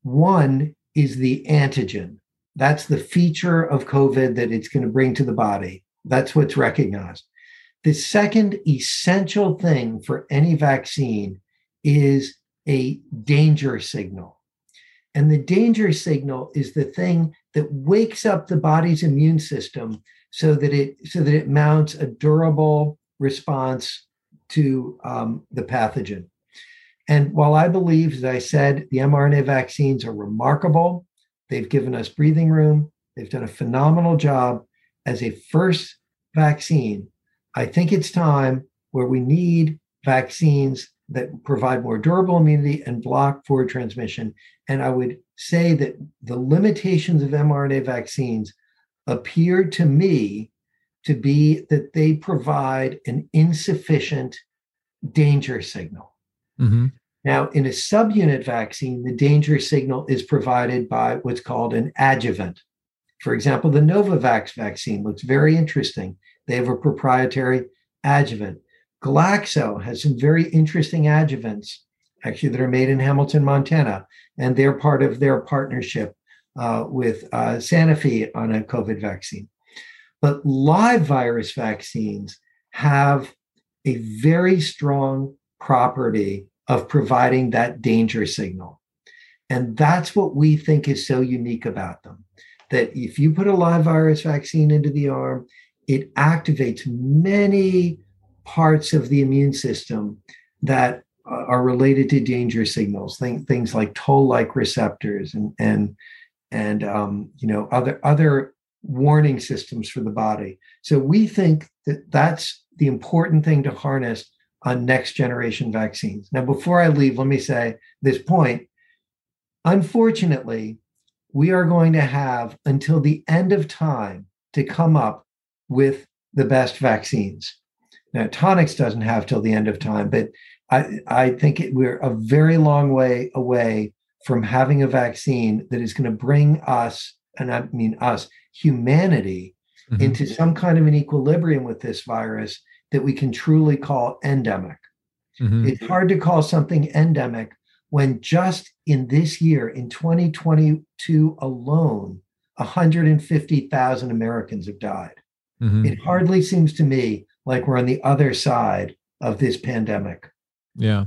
One is the antigen. That's the feature of COVID that it's going to bring to the body. That's what's recognized. The second essential thing for any vaccine is a danger signal. And the danger signal is the thing that wakes up the body's immune system so that it so that it mounts a durable response to um, the pathogen. And while I believe, as I said, the mRNA vaccines are remarkable, they've given us breathing room, they've done a phenomenal job as a first vaccine. I think it's time where we need vaccines that provide more durable immunity and block forward transmission. And I would say that the limitations of mRNA vaccines appear to me to be that they provide an insufficient danger signal. Mm-hmm. Now, in a subunit vaccine, the danger signal is provided by what's called an adjuvant. For example, the Novavax vaccine looks very interesting. They have a proprietary adjuvant. Glaxo has some very interesting adjuvants, actually, that are made in Hamilton, Montana, and they're part of their partnership uh, with uh, Sanofi on a COVID vaccine. But live virus vaccines have a very strong property of providing that danger signal. And that's what we think is so unique about them. That if you put a live virus vaccine into the arm, it activates many parts of the immune system that are related to danger signals, things like toll-like receptors and and and um, you know other other warning systems for the body. So we think that that's the important thing to harness on next generation vaccines. Now, before I leave, let me say this point. Unfortunately, we are going to have until the end of time to come up with the best vaccines. Now, Tonix doesn't have till the end of time, but I, I think it, we're a very long way away from having a vaccine that is going to bring us, and I mean us, humanity mm-hmm. into some kind of an equilibrium with this virus that we can truly call endemic. Mm-hmm. It's hard to call something endemic when just in this year, in 2022 alone, 150,000 Americans have died. Mm-hmm. It hardly seems to me like we're on the other side of this pandemic.
Yeah.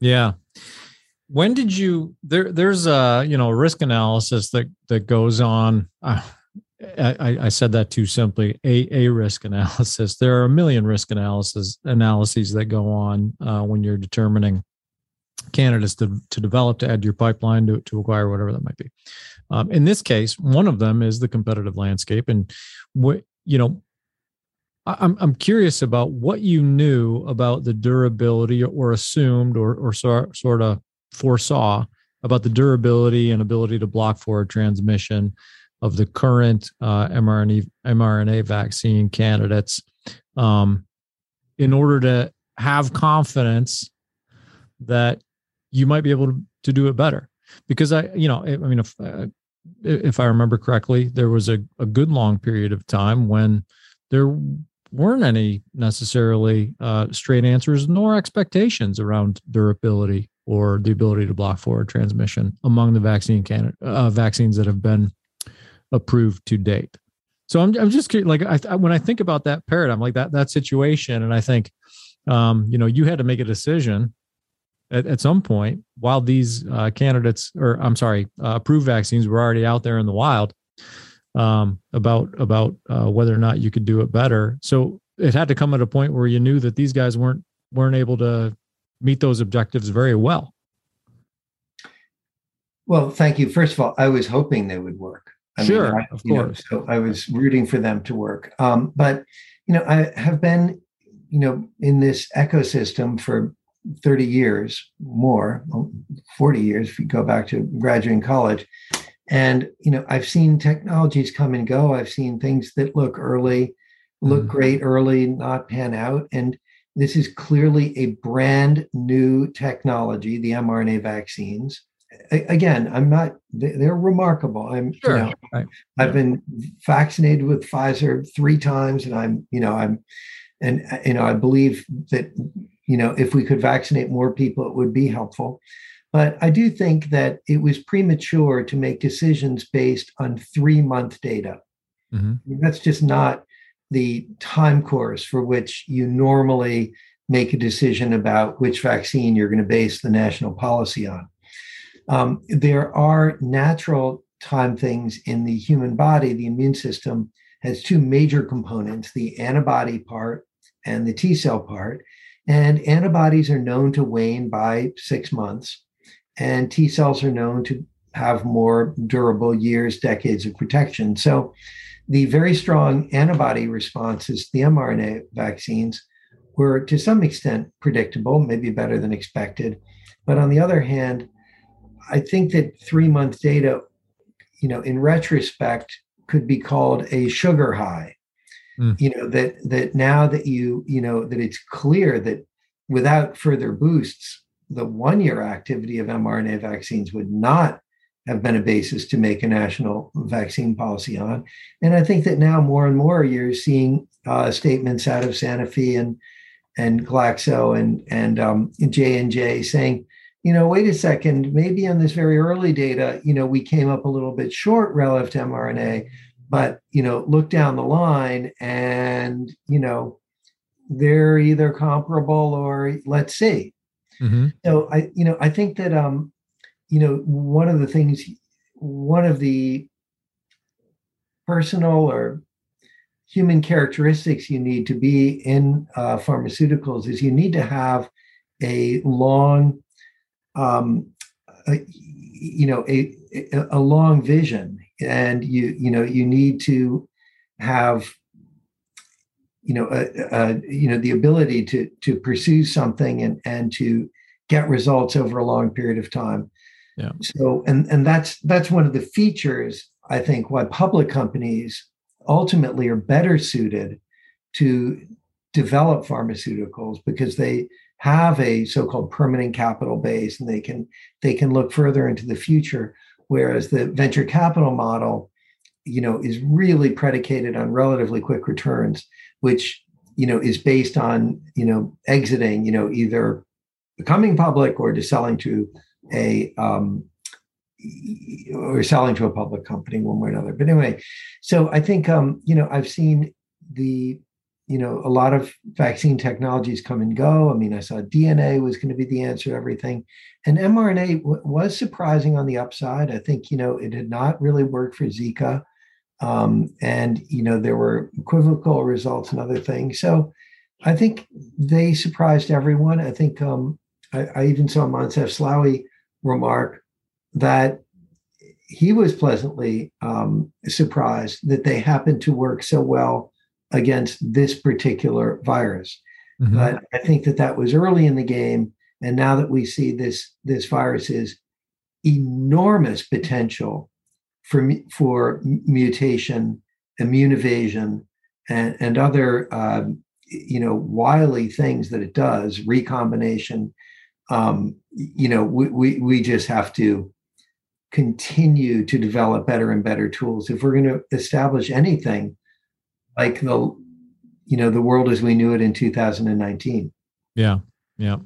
Yeah. When did you there there's a, you know, risk analysis that that goes on uh, I, I, said that too simply. A, a risk analysis. There are a million risk analysis analyses that go on uh, when you're determining candidates to, to develop to add your pipeline to, to acquire whatever that might be. Um, in this case, one of them is the competitive landscape, and what you know. I'm I'm curious about what you knew about the durability or assumed or or sort of foresaw about the durability and ability to block forward transmission of the current uh, mRNA mRNA vaccine candidates. Um, in order to have confidence that you might be able to, to do it better. Because i you know i mean if uh, if i remember correctly there was a, a good long period of time when there weren't any necessarily uh, straight answers nor expectations around durability or the ability to block forward transmission among the vaccine candidate uh, vaccines that have been approved to date. So I'm I'm just like I, when I think about that paradigm, like that that situation, and I think, um, you know, you had to make a decision at, at some point while these uh, candidates, or I'm sorry, uh, approved vaccines were already out there in the wild, um, about about uh, whether or not you could do it better. So it had to come at a point where you knew that these guys weren't weren't able to meet those objectives very well.
Well, thank you. First of all, I was hoping they would work.
I sure, mean, I, of course.
Know, so I was rooting for them to work. Um, but you know, I have been, you know, in this ecosystem for 30 years more, 40 years if you go back to graduating college. And you know, I've seen technologies come and go. I've seen things that look early, look mm great early, not pan out. And this is clearly a brand new technology, the mRNA vaccines again, I'm not. They're remarkable. I'm. Sure. You know, right. I've been vaccinated with Pfizer three times, and I'm. You know, I'm, and you know, I believe that you know if we could vaccinate more people, it would be helpful. But I do think that it was premature to make decisions based on three month data. Mm-hmm. that's just not the time course for which you normally make a decision about which vaccine you're going to base the national policy on. Um, there are natural time things in the human body. The immune system has two major components the antibody part and the T cell part. And antibodies are known to wane by six months, and T cells are known to have more durable years, decades of protection. So, the very strong antibody responses, to the mRNA vaccines, were to some extent predictable, maybe better than expected. But on the other hand, I think that three month data, you know, in retrospect, could be called a sugar high. Mm. You know that that now that you you know that it's clear that without further boosts, the one year activity of mRNA vaccines would not have been a basis to make a national vaccine policy on. And I think that now more and more you're seeing uh, statements out of Sanofi and and Glaxo and and um, J and J saying you know, wait a second, maybe on this very early data, you know, we came up a little bit short relative to mRNA, but, you know, look down the line and, you know, they're either comparable or let's see. Mm-hmm. So I, you know, I think that, um, you know, one of the things, one of the personal or human characteristics you need to be in uh, pharmaceuticals is you need to have a long um, a, you know a, a long vision. And you you know you need to have you know a, a, you know the ability to to pursue something and and to get results over a long period of time. Yeah. So and and that's that's one of the features i think why public companies ultimately are better suited to develop pharmaceuticals because they have a so-called permanent capital base and they can they can look further into the future whereas the venture capital model you know is really predicated on relatively quick returns which you know is based on you know exiting you know either becoming public or just selling to a um, or selling to a public company one way or another. But anyway so i think um you know i've seen the you know, a lot of vaccine technologies come and go. I mean, I saw DNA was going to be the answer to everything. And mRNA w- was surprising on the upside. I think, you know, it had not really worked for Zika. Um, and, you know, there were equivocal results and other things. So I think they surprised everyone. I think um, I, I even saw Moncef Slaoui remark that he was pleasantly um, surprised that they happened to work so well against this particular virus. Mm-hmm. But I think that that was early in the game. And now that we see this this virus's enormous potential for for mutation, immune evasion, and and other um, you know wily things that it does, recombination. Um, you know, we, we we just have to continue to develop better and better tools if we're going to establish anything like the you know the world as we knew it in 2019
yeah yeah.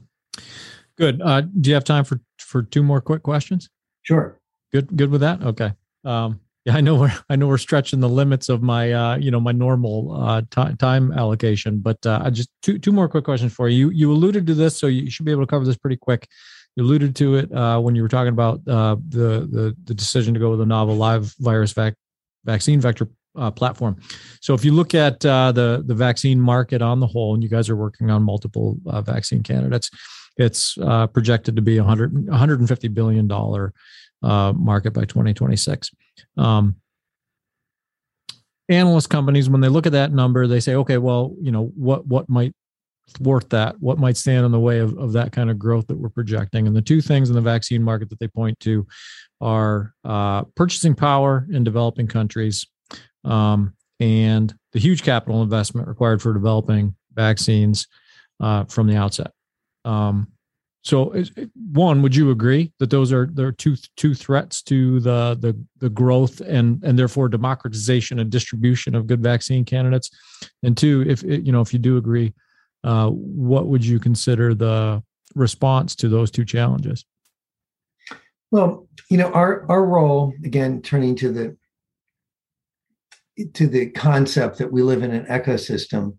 Good. Uh do you have time for for two more quick questions?
Sure.
Good good with that? Okay. Um yeah i know we're i know we're stretching the limits of my uh you know my normal uh t- time allocation but uh i just two two more quick questions for you. You you alluded to this so you should be able to cover this pretty quick. You alluded to it uh, when you were talking about uh, the, the, the decision to go with a novel live virus vac- vaccine vector uh, platform. So if you look at uh, the the vaccine market on the whole, and you guys are working on multiple uh, vaccine candidates, it's uh, projected to be 100 150 billion dollar market by 2026. Um, analyst companies, when they look at that number, they say, okay, well, you know, what what might thwart that? What might stand in the way of, of that kind of growth that we're projecting? And the two things in the vaccine market that they point to are uh, purchasing power in developing countries um, and the huge capital investment required for developing vaccines uh, from the outset. Um, so, one, would you agree that those are there are two two threats to the the the growth and and therefore democratization and distribution of good vaccine candidates? And two, if you know if you do agree, uh, what would you consider the response to those two challenges?
Well, you know, our our role again, turning to the to the concept that we live in an ecosystem,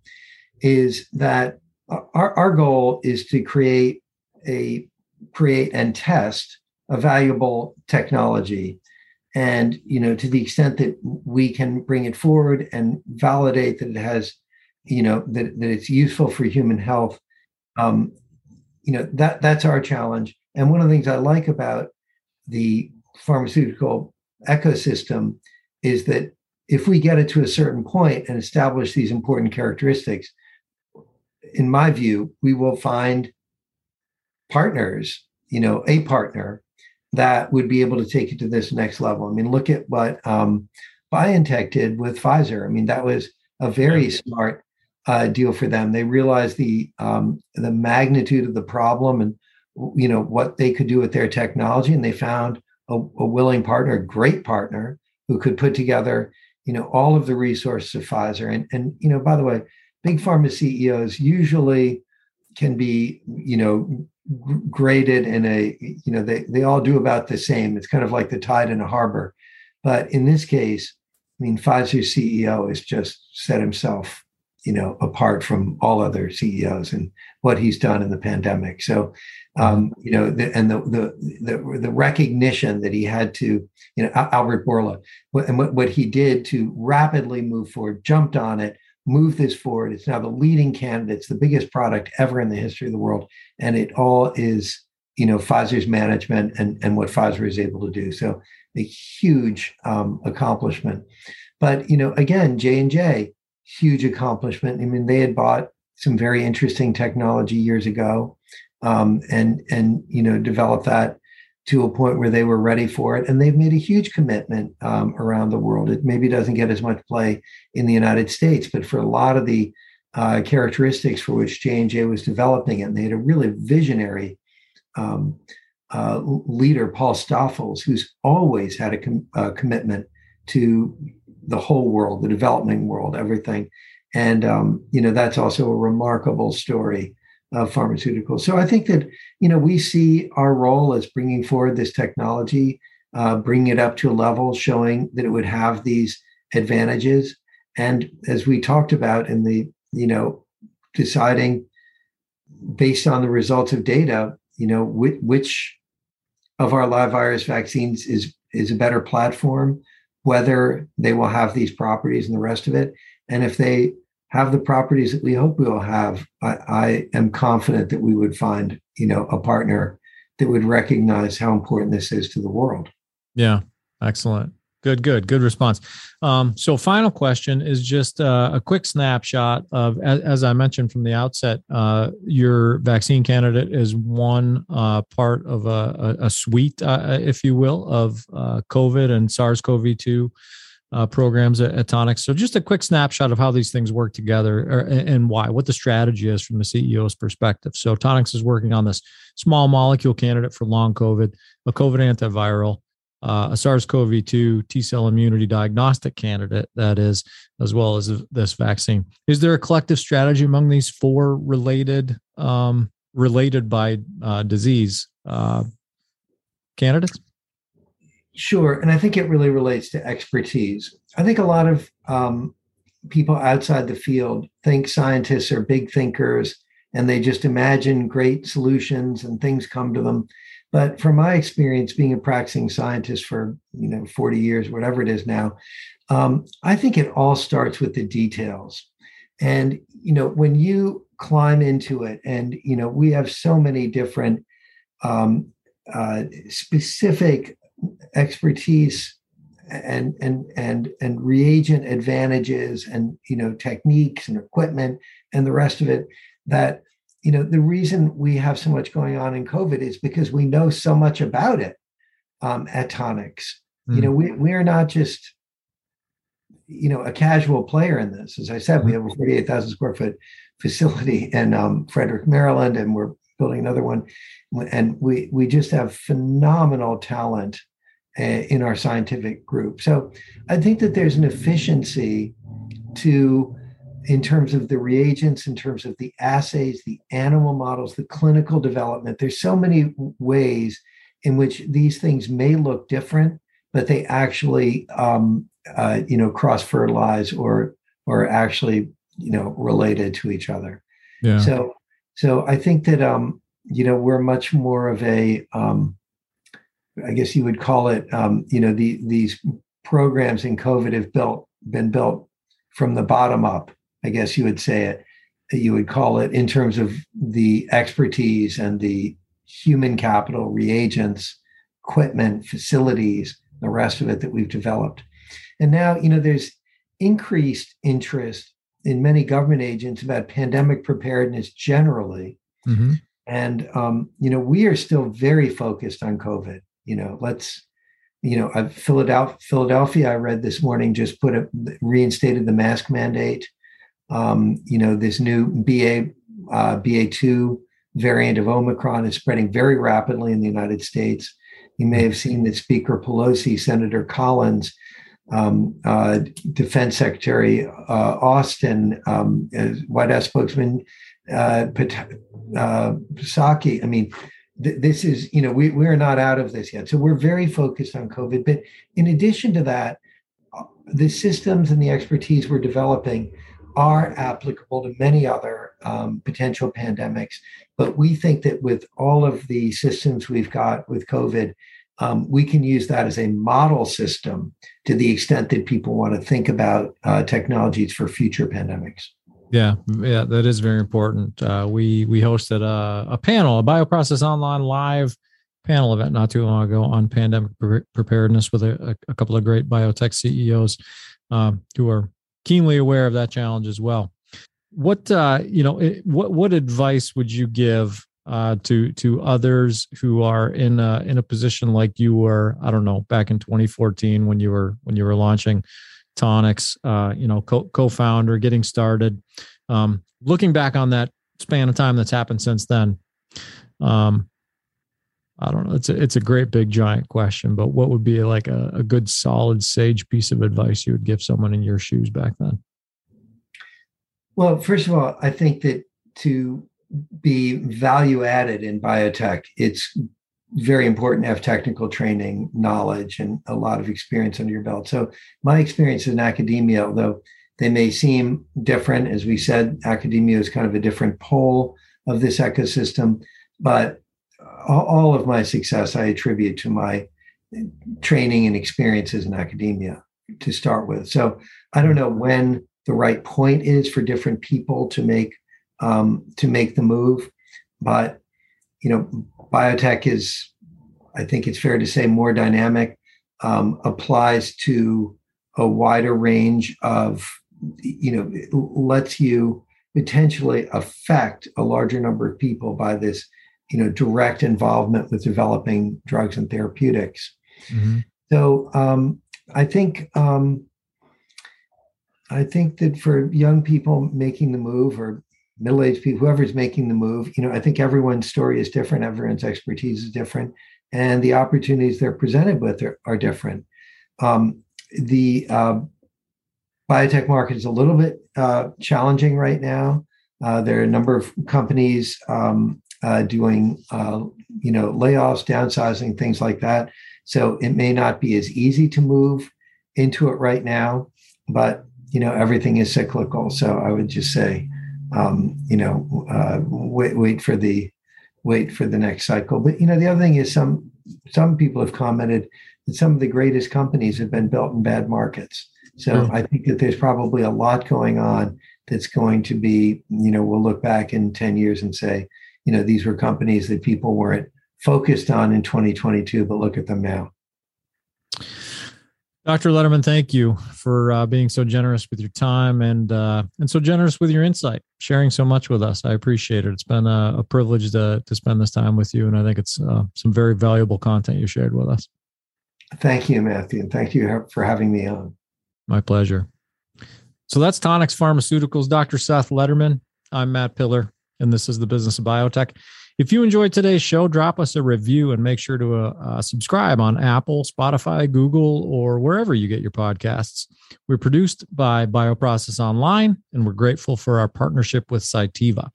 is that our, our goal is to create a create and test a valuable technology. And you know to the extent that we can bring it forward and validate that it has you know that, that it's useful for human health um, you know that that's our challenge. And one of the things i like about the pharmaceutical ecosystem is that if we get it to a certain point and establish these important characteristics in my view we will find partners you know a partner that would be able to take it to this next level i mean look at what um, BioNTech did with Pfizer. I mean, that was a very smart uh, deal for them. They realized the um, the magnitude of the problem and you know what they could do with their technology, and they found a, a willing partner, a great partner, who could put together you know all of the resources of Pfizer. And and you know, by the way, big pharma CEOs usually can be you know graded in a you know they they all do about the same. It's kind of like the tide in a harbor, but in this case, I mean, Pfizer's CEO has just set himself you know, apart from all other CEOs and what he's done in the pandemic. So, um, you know, the, and the, the, the the recognition that he had to, you know, Albert Bourla, and what, what he did to rapidly move forward, jumped on it, moved this forward. It's now the leading candidate. It's the biggest product ever in the history of the world, and it all is, you know, Pfizer's management and and what Pfizer is able to do. So, a huge um, accomplishment. But you know, again, J and J huge accomplishment. I mean, they had bought some very interesting technology years ago, um, and and you know developed that to a point where they were ready for it, and they've made a huge commitment um, around the world. It maybe doesn't get as much play in the United States, but for a lot of the uh, characteristics for which J and J was developing it, and they had a really visionary. Um, uh, leader Paul Stoffels, who's always had a com- uh, commitment to the whole world, the developing world, everything. And um, you know that's also a remarkable story of pharmaceuticals. So I think that you know we see our role as bringing forward this technology, uh, bringing it up to a level, showing that it would have these advantages. And as we talked about in the you know deciding based on the results of data, you know which, which of our live virus vaccines is is a better platform whether they will have these properties and the rest of it. And if they have the properties that we hope we will have, I, I am confident that we would find, you know, a partner that would recognize how important this is to the world.
Yeah, excellent. Good, good, good response. Um, so, final question is just uh, a quick snapshot of, as, as, I mentioned from the outset, uh, your vaccine candidate is one uh, part of a, a, a suite, uh, if you will, of uh, COVID and SARS-CoV-2 uh, programs at, at Tonix. So, just a quick snapshot of how these things work together or, and why, what the strategy is from the CEO's perspective. So, Tonix is working on this small molecule candidate for long COVID, a COVID antiviral uh, a SARS-CoV-2 T cell immunity diagnostic candidate that is, as well as this vaccine. Is there a collective strategy among these four related um, related by uh, disease uh, candidates?
Sure, and I think it really relates to expertise. I think a lot of um, people outside the field think scientists are big thinkers and they just imagine great solutions and things come to them but from my experience, being a practicing scientist for you know 40 years, whatever it is now, um, I think it all starts with the details. And you know, when you climb into it, and you know, we have so many different um, uh, specific expertise and and and and reagent advantages and you know techniques and equipment and the rest of it that you know, the reason we have so much going on in COVID is because we know so much about it um, at Tonix. Mm. You know, we we are not just you know a casual player in this. As I said, we have a forty-eight thousand square foot facility in um, Frederick, Maryland, and we're building another one. And we we just have phenomenal talent in our scientific group. So I think that there's an efficiency to in terms of the reagents, in terms of the assays, the animal models, the clinical development. There's so many ways in which these things may look different, but they actually, um, uh, you know, cross fertilize or or actually, you know, related to each other. Yeah. So, so I think that um, you know we're much more of a, um, I guess you would call it, um, you know, the these programs in COVID have built been built from the bottom up I guess you would say it, you would call it in terms of the expertise and the human capital, reagents, equipment, facilities, the rest of it that we've developed. And now, you know, there's increased interest in many government agents about pandemic preparedness generally. Mm-hmm. And, um, you know, we are still very focused on COVID. You know, let's, you know, Philadelphia, Philadelphia, I read this morning, just put a reinstated the mask mandate. Um, you know, this new BA uh, BA2 variant of Omicron is spreading very rapidly in the United States. You may have seen that Speaker Pelosi, Senator Collins, um, uh, Defense Secretary uh, Austin, um, White House spokesman uh, uh, Psaki. I mean, th- this is, you know, we, we're not out of this yet. So we're very focused on COVID. But in addition to that, uh, the systems and the expertise we're developing are applicable to many other um, potential pandemics. But we think that with all of the systems we've got with COVID, um, we can use that as a model system to the extent that people want to think about uh, technologies for future pandemics.
Yeah, yeah, that is very important. Uh, we we hosted a, a, panel, a Bioprocess Online live panel event not too long ago on pandemic pre- preparedness with a, a, couple of great biotech CEOs um, who are keenly aware of that challenge as well. What uh, you know, what what advice would you give uh, to to others who are in a, in a position like you were? I don't know, back in 2014 when you were when you were launching Tonix, uh, you know, co- co-founder, getting started. Um, looking back on that span of time that's happened since then, um, I don't know. It's a it's a great big giant question, but what would be like a, a good solid sage piece of advice you would give someone in your shoes back then?
Well, first of all, I think that to be value added in biotech, it's very important to have technical training, knowledge, and a lot of experience under your belt. So my experience in academia, although they may seem different, as we said, academia is kind of a different pole of this ecosystem, but all of my success I attribute to my training and experiences in academia to start with. So I don't know when the right point is for different people to make um, to make the move, but you know, biotech is, I think it's fair to say, more dynamic. um, applies to a wider range of, you know, lets you potentially affect a larger number of people by this, you know, direct involvement with developing drugs and therapeutics. Mm-hmm. So um, I think um, I think that for young people making the move or middle-aged people, whoever's making the move, you know, I think everyone's story is different, everyone's expertise is different, and the opportunities they're presented with are, are different. Um, the uh, biotech market is a little bit uh, challenging right now. Uh, there are a number of companies um, uh, doing, uh, you know, layoffs, downsizing, things like that. So it may not be as easy to move into it right now, but you know everything is cyclical so i would just say um, you know uh, wait wait for the wait for the next cycle. But you know the other thing is some some people have commented that some of the greatest companies have been built in bad markets. So mm-hmm. i think that there's probably a lot going on that's going to be you know we'll look back in 10 years and say you know these were companies that people weren't focused on in 2022 but look at them now
Dr. Lederman, thank you for uh, being so generous with your time and uh, and so generous with your insight, sharing so much with us. I appreciate it. It's been a, a privilege to to spend this time with you, and I think it's uh, some very valuable content you shared with us.
Thank you, Matthew, and thank you for having me on.
My pleasure. So that's Tonix Pharmaceuticals, Dr. Seth Lederman. I'm Matt Pillar, and this is the Business of Biotech. If you enjoyed today's show, drop us a review and make sure to uh, uh, subscribe on Apple, Spotify, Google, or wherever you get your podcasts. We're produced by Bioprocess Online, and we're grateful for our partnership with Cytiva.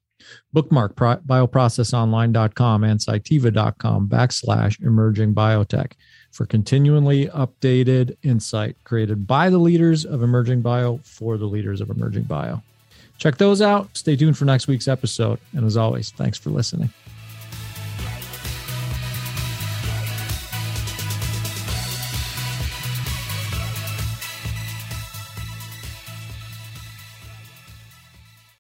Bookmark bioprocessonline.com and cytiva.com backslash emerging biotech for continually updated insight created by the leaders of emerging bio for the leaders of emerging bio. Check those out. Stay tuned for next week's episode. And as always, thanks for listening.